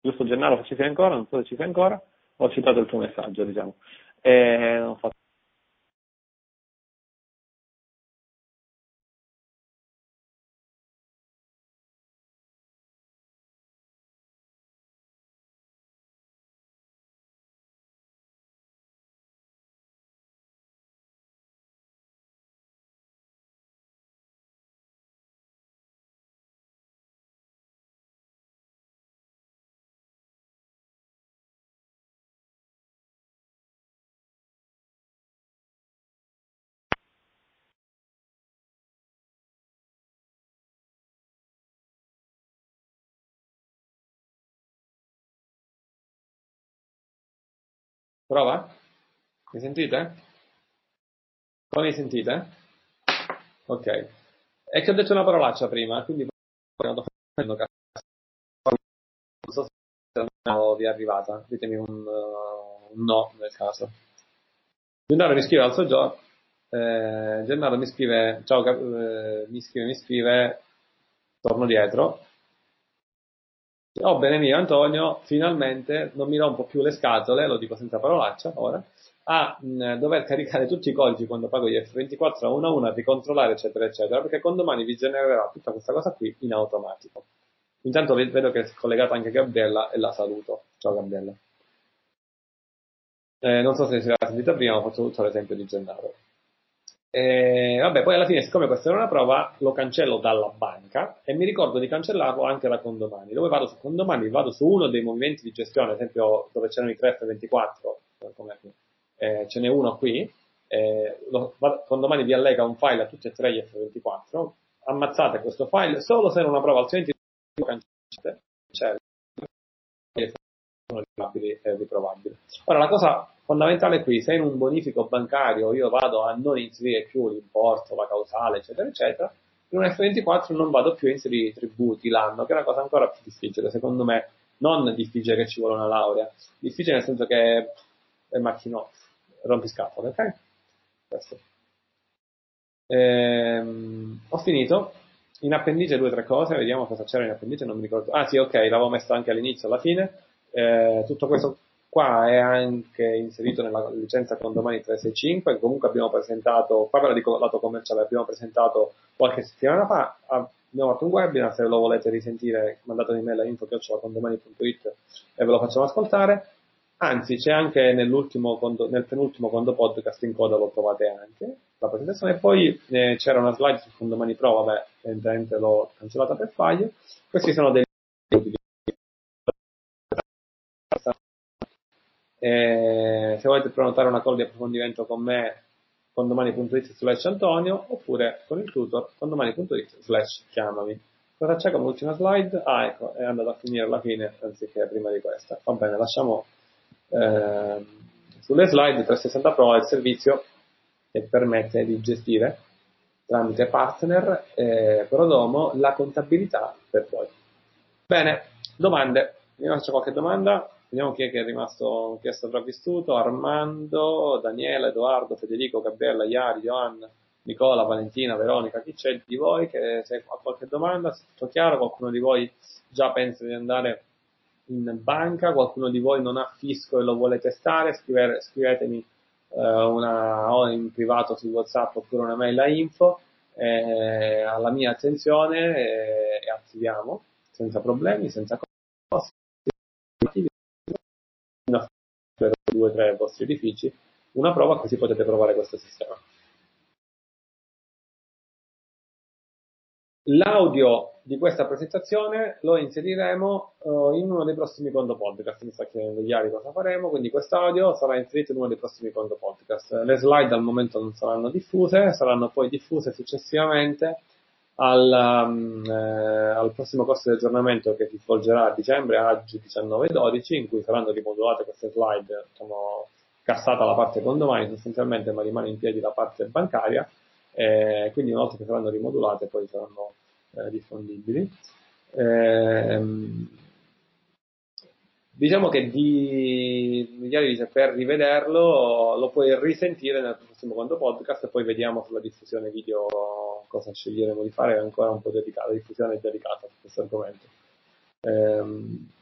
Giusto Gennaro, ci sei ancora, non so se ci sei ancora, ho citato il tuo messaggio, diciamo. Eh, ho fatto Prova? Mi sentite? Come mi sentite? Ok. È che ho detto una parolaccia prima, quindi non so se vi è arrivata. Ditemi un, uh, un no nel caso. Gennaro mi scrive al suo gioco. Eh, Gennaro mi scrive, ciao, eh, mi scrive, mi scrive, torno dietro, Oh, bene mio Antonio, finalmente non mi rompo più le scatole, lo dico senza parolaccia ora, a mh, dover caricare tutti i codici quando pago gli F24 a uno a uno, a ricontrollare eccetera eccetera, perché con domani vi genererà tutta questa cosa qui in automatico. Intanto vedo che è collegata anche Gabriella e la saluto. Ciao Gabriella. Eh, non so se si era sentita prima, ho fatto tutto l'esempio di Gennaro. E, vabbè, poi alla fine, siccome questa era una prova, lo cancello dalla banca e mi ricordo di cancellarlo anche da condomani. Dove vado su condomani? Vado su uno dei movimenti di gestione, ad esempio dove c'erano i 3 F24, eh, ce n'è uno qui, eh, lo, condomani vi allega un file a tutti e tre gli F24, ammazzate questo file solo se è una prova, altrimenti lo cancellate, cioè, sono riprovabili e riprovabili. Ora, la cosa fondamentale qui, se in un bonifico bancario io vado a non inserire più l'importo, la causale, eccetera, eccetera, in un F24 non vado più a inserire i tributi, l'anno, che è una cosa ancora più difficile, secondo me, non difficile che ci vuole una laurea, difficile nel senso che è macchinoso, rompiscatole, ok? Questo. Ehm, ho finito. In appendice due o tre cose, vediamo cosa c'era in appendice, non mi ricordo. Ah sì, ok, l'avevo messo anche all'inizio, alla fine. Eh, tutto questo Qua è anche inserito nella licenza condomani 365, che comunque abbiamo presentato, qua ve la dico lato commerciale, abbiamo presentato qualche settimana fa, abbiamo fatto un webinar, se lo volete risentire mandate un'email a info.condomani.it e ve lo facciamo ascoltare. Anzi, c'è anche nell'ultimo, nel penultimo condo podcast in coda lo trovate anche, la presentazione. E poi eh, c'era una slide su Condomani Pro, vabbè, evidentemente l'ho cancellata per file. Questi sono dei Eh, se volete prenotare una call di approfondimento con me, condomani.it slash Antonio, oppure con il tutor, condomani.it slash chiamami. Cosa c'è come ultima slide? Ah, ecco, è andato a finire alla fine, anziché prima di questa. Va bene, lasciamo eh, sulle slide 360 Pro il servizio che permette di gestire tramite partner eh, Prodomo la contabilità per voi. Bene, domande. Se c'è qualche domanda. Vediamo chi è che è rimasto, chi è sopravvissuto. Armando, Daniele, Edoardo, Federico, Gabriella, Iari, Joanna, Nicola, Valentina, Veronica. Chi c'è di voi che se ha qualche domanda, se è tutto chiaro, qualcuno di voi già pensa di andare in banca, qualcuno di voi non ha fisco e lo vuole testare, scrivere, scrivetemi eh, una, o in privato su WhatsApp oppure una mail a info eh, alla mia attenzione eh, e attiviamo senza problemi, senza costi per due o tre vostri edifici una prova così potete provare questo sistema. L'audio di questa presentazione lo inseriremo uh, in uno dei prossimi Condo Podcast. Mi sta chiedendo Iari cosa faremo, quindi quest'audio sarà inserito in uno dei prossimi Condo Podcast. Le slide al momento non saranno diffuse, saranno poi diffuse successivamente al, um, eh, al prossimo corso di aggiornamento che si svolgerà a dicembre, oggi 19-12, in cui saranno rimodulate queste slide, sono cassata la parte condomani sostanzialmente, ma rimane in piedi la parte bancaria eh, quindi una volta che saranno rimodulate poi saranno eh, diffondibili. Eh, diciamo che di Migliari dice per rivederlo lo puoi risentire nel prossimo quando podcast e poi vediamo sulla diffusione video cosa sceglieremo di fare, è ancora un po' dedicata, la diffusione è dedicata su questo argomento. Eh,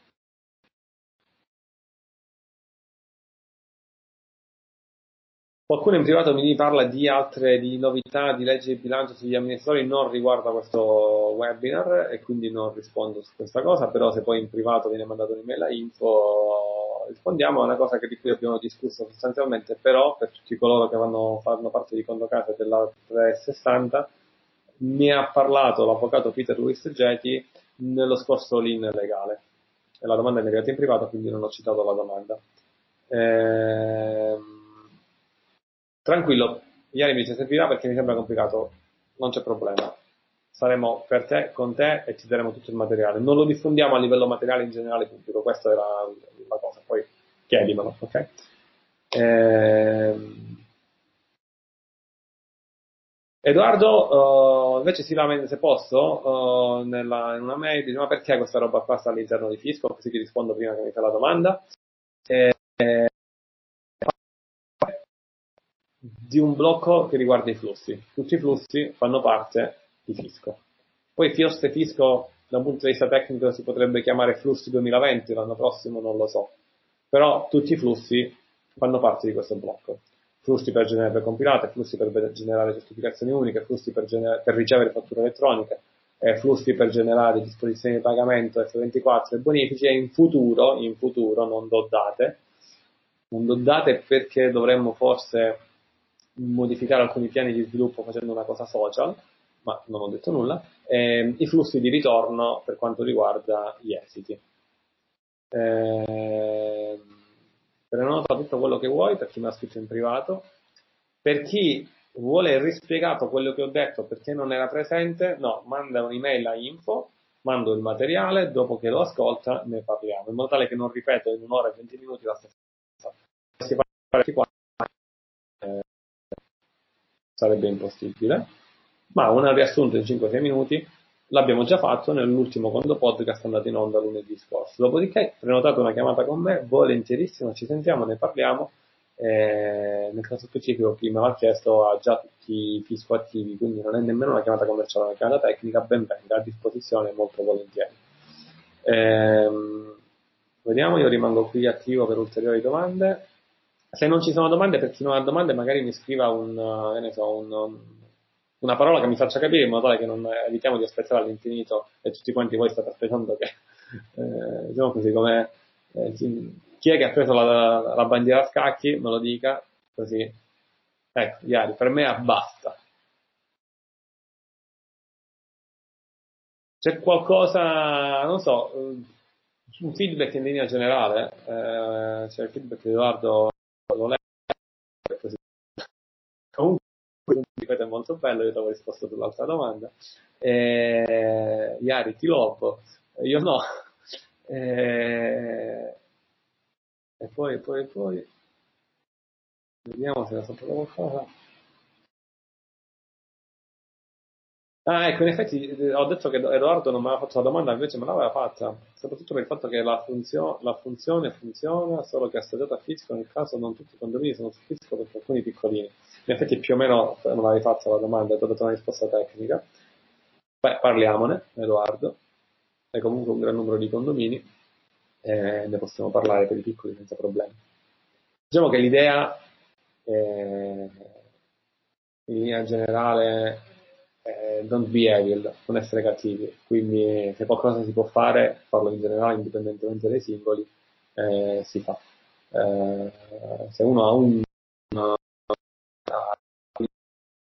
Qualcuno in privato mi parla di altre di novità di legge di bilancio sugli amministratori, non riguarda questo webinar e quindi non rispondo su questa cosa, però se poi in privato viene mandato un'email a info rispondiamo, è una cosa di cui abbiamo discusso sostanzialmente, però per tutti coloro che vanno, fanno parte di conto casa della 360 ne ha parlato l'avvocato Peter Luis Geti nello scorso link legale. E la domanda è arrivata in privato, quindi non ho citato la domanda. Ehm tranquillo, ieri mi ci servirà perché mi sembra complicato, non c'è problema. Saremo per te, con te e ci daremo tutto il materiale. Non lo diffondiamo a livello materiale in generale pubblico, questa era la cosa, poi chiedimelo, ok? Ehm... Edoardo uh, invece si lamenta se posso uh, nella, in una mail dice ma perché questa roba qua sta all'interno di Fisco così ti rispondo prima che mi fai la domanda e, di un blocco che riguarda i flussi. Tutti i flussi fanno parte di Fisco. Poi FIOS e Fisco da un punto di vista tecnico si potrebbe chiamare flussi 2020, l'anno prossimo non lo so. Però tutti i flussi fanno parte di questo blocco. Flussi per generare compilate, flussi per generare certificazioni uniche, flussi per, gener- per ricevere fatture elettroniche, eh, flussi per generare disposizioni di pagamento F24 e bonifici e in futuro, in futuro, non do date, non do date perché dovremmo forse modificare alcuni piani di sviluppo facendo una cosa social, ma non ho detto nulla, eh, i flussi di ritorno per quanto riguarda gli esiti. Eh, prenota tutto quello che vuoi per chi mi ha scritto in privato. Per chi vuole rispiegato quello che ho detto perché non era presente, no, manda un'email a info, mando il materiale, dopo che lo ascolta ne parliamo, in modo tale che non ripeto in un'ora e venti minuti la stessa cosa. Sarebbe impossibile, ma un riassunto in 5-6 minuti l'abbiamo già fatto nell'ultimo Condo Podcast andato in onda lunedì scorso. Dopodiché prenotate una chiamata con me, volentierissimo, ci sentiamo, ne parliamo. Eh, nel caso specifico chi me l'ha chiesto ha già tutti i fisco attivi, quindi non è nemmeno una chiamata commerciale, è una chiamata tecnica, ben venga, a disposizione molto volentieri. Eh, vediamo, io rimango qui attivo per ulteriori domande se non ci sono domande, per chi non ha domande, magari mi scriva un, uh, so, un, una parola che mi faccia capire in modo tale che non evitiamo di aspettare all'infinito e tutti quanti voi state aspettando che, eh, diciamo così, come eh, chi è che ha preso la, la, bandiera a scacchi, me lo dica, così. Ecco, Iari, per me basta. C'è qualcosa, non so, un feedback in linea generale, eh, c'è il feedback di Edoardo lo leggo così. Comunque, ripeto, è molto bello, io ti avevo risposto sull'altra domanda. Eh, Iari, ti lobo, io no. Eh, e poi, poi, poi, vediamo se ne saputo qualcosa. Ah, ecco, in effetti eh, ho detto che Edoardo non mi aveva fatto la domanda, invece me l'aveva fatta, soprattutto per il fatto che la, funzio- la funzione funziona, solo che associata a fisco, nel caso non tutti i condomini sono su fisco perché alcuni piccolini. In effetti più o meno non l'avevi fatta la domanda, ho dato una risposta tecnica. Beh, parliamone, Edoardo, è comunque un gran numero di condomini e ne possiamo parlare per i piccoli senza problemi. Diciamo che l'idea, eh, in linea generale, eh, don't be evil, non essere cattivi. Quindi se qualcosa si può fare, farlo in generale, indipendentemente dai singoli, eh, si fa. Eh, se uno ha un, una,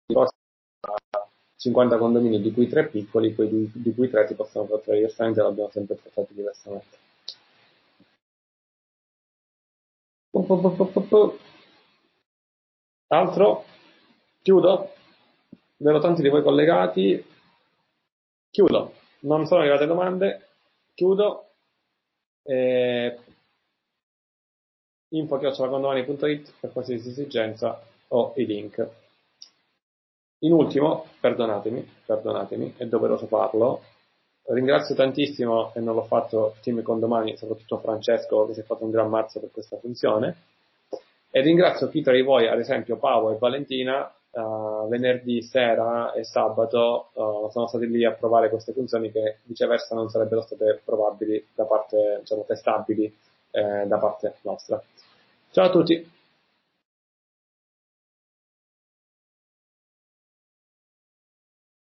una 50 condomini, di cui 3 piccoli, quei di, di cui 3 si possono trattare diversamente, l'abbiamo sempre trattato diversamente. Altro? Chiudo? Vedo tanti di voi collegati. Chiudo. Non sono arrivate domande. Chiudo. Eh, info chiocciolacondomani.it per qualsiasi esigenza o i link. In ultimo, perdonatemi, perdonatemi, è doveroso farlo. Ringrazio tantissimo, e non l'ho fatto, Team Condomani, soprattutto Francesco che si è fatto un gran marzo per questa funzione. E ringrazio chi tra di voi, ad esempio Paolo e Valentina, uh, venerdì sera e sabato uh, sono stati lì a provare queste funzioni che viceversa non sarebbero state probabili da parte, diciamo, testabili eh, da parte nostra. Ciao a tutti!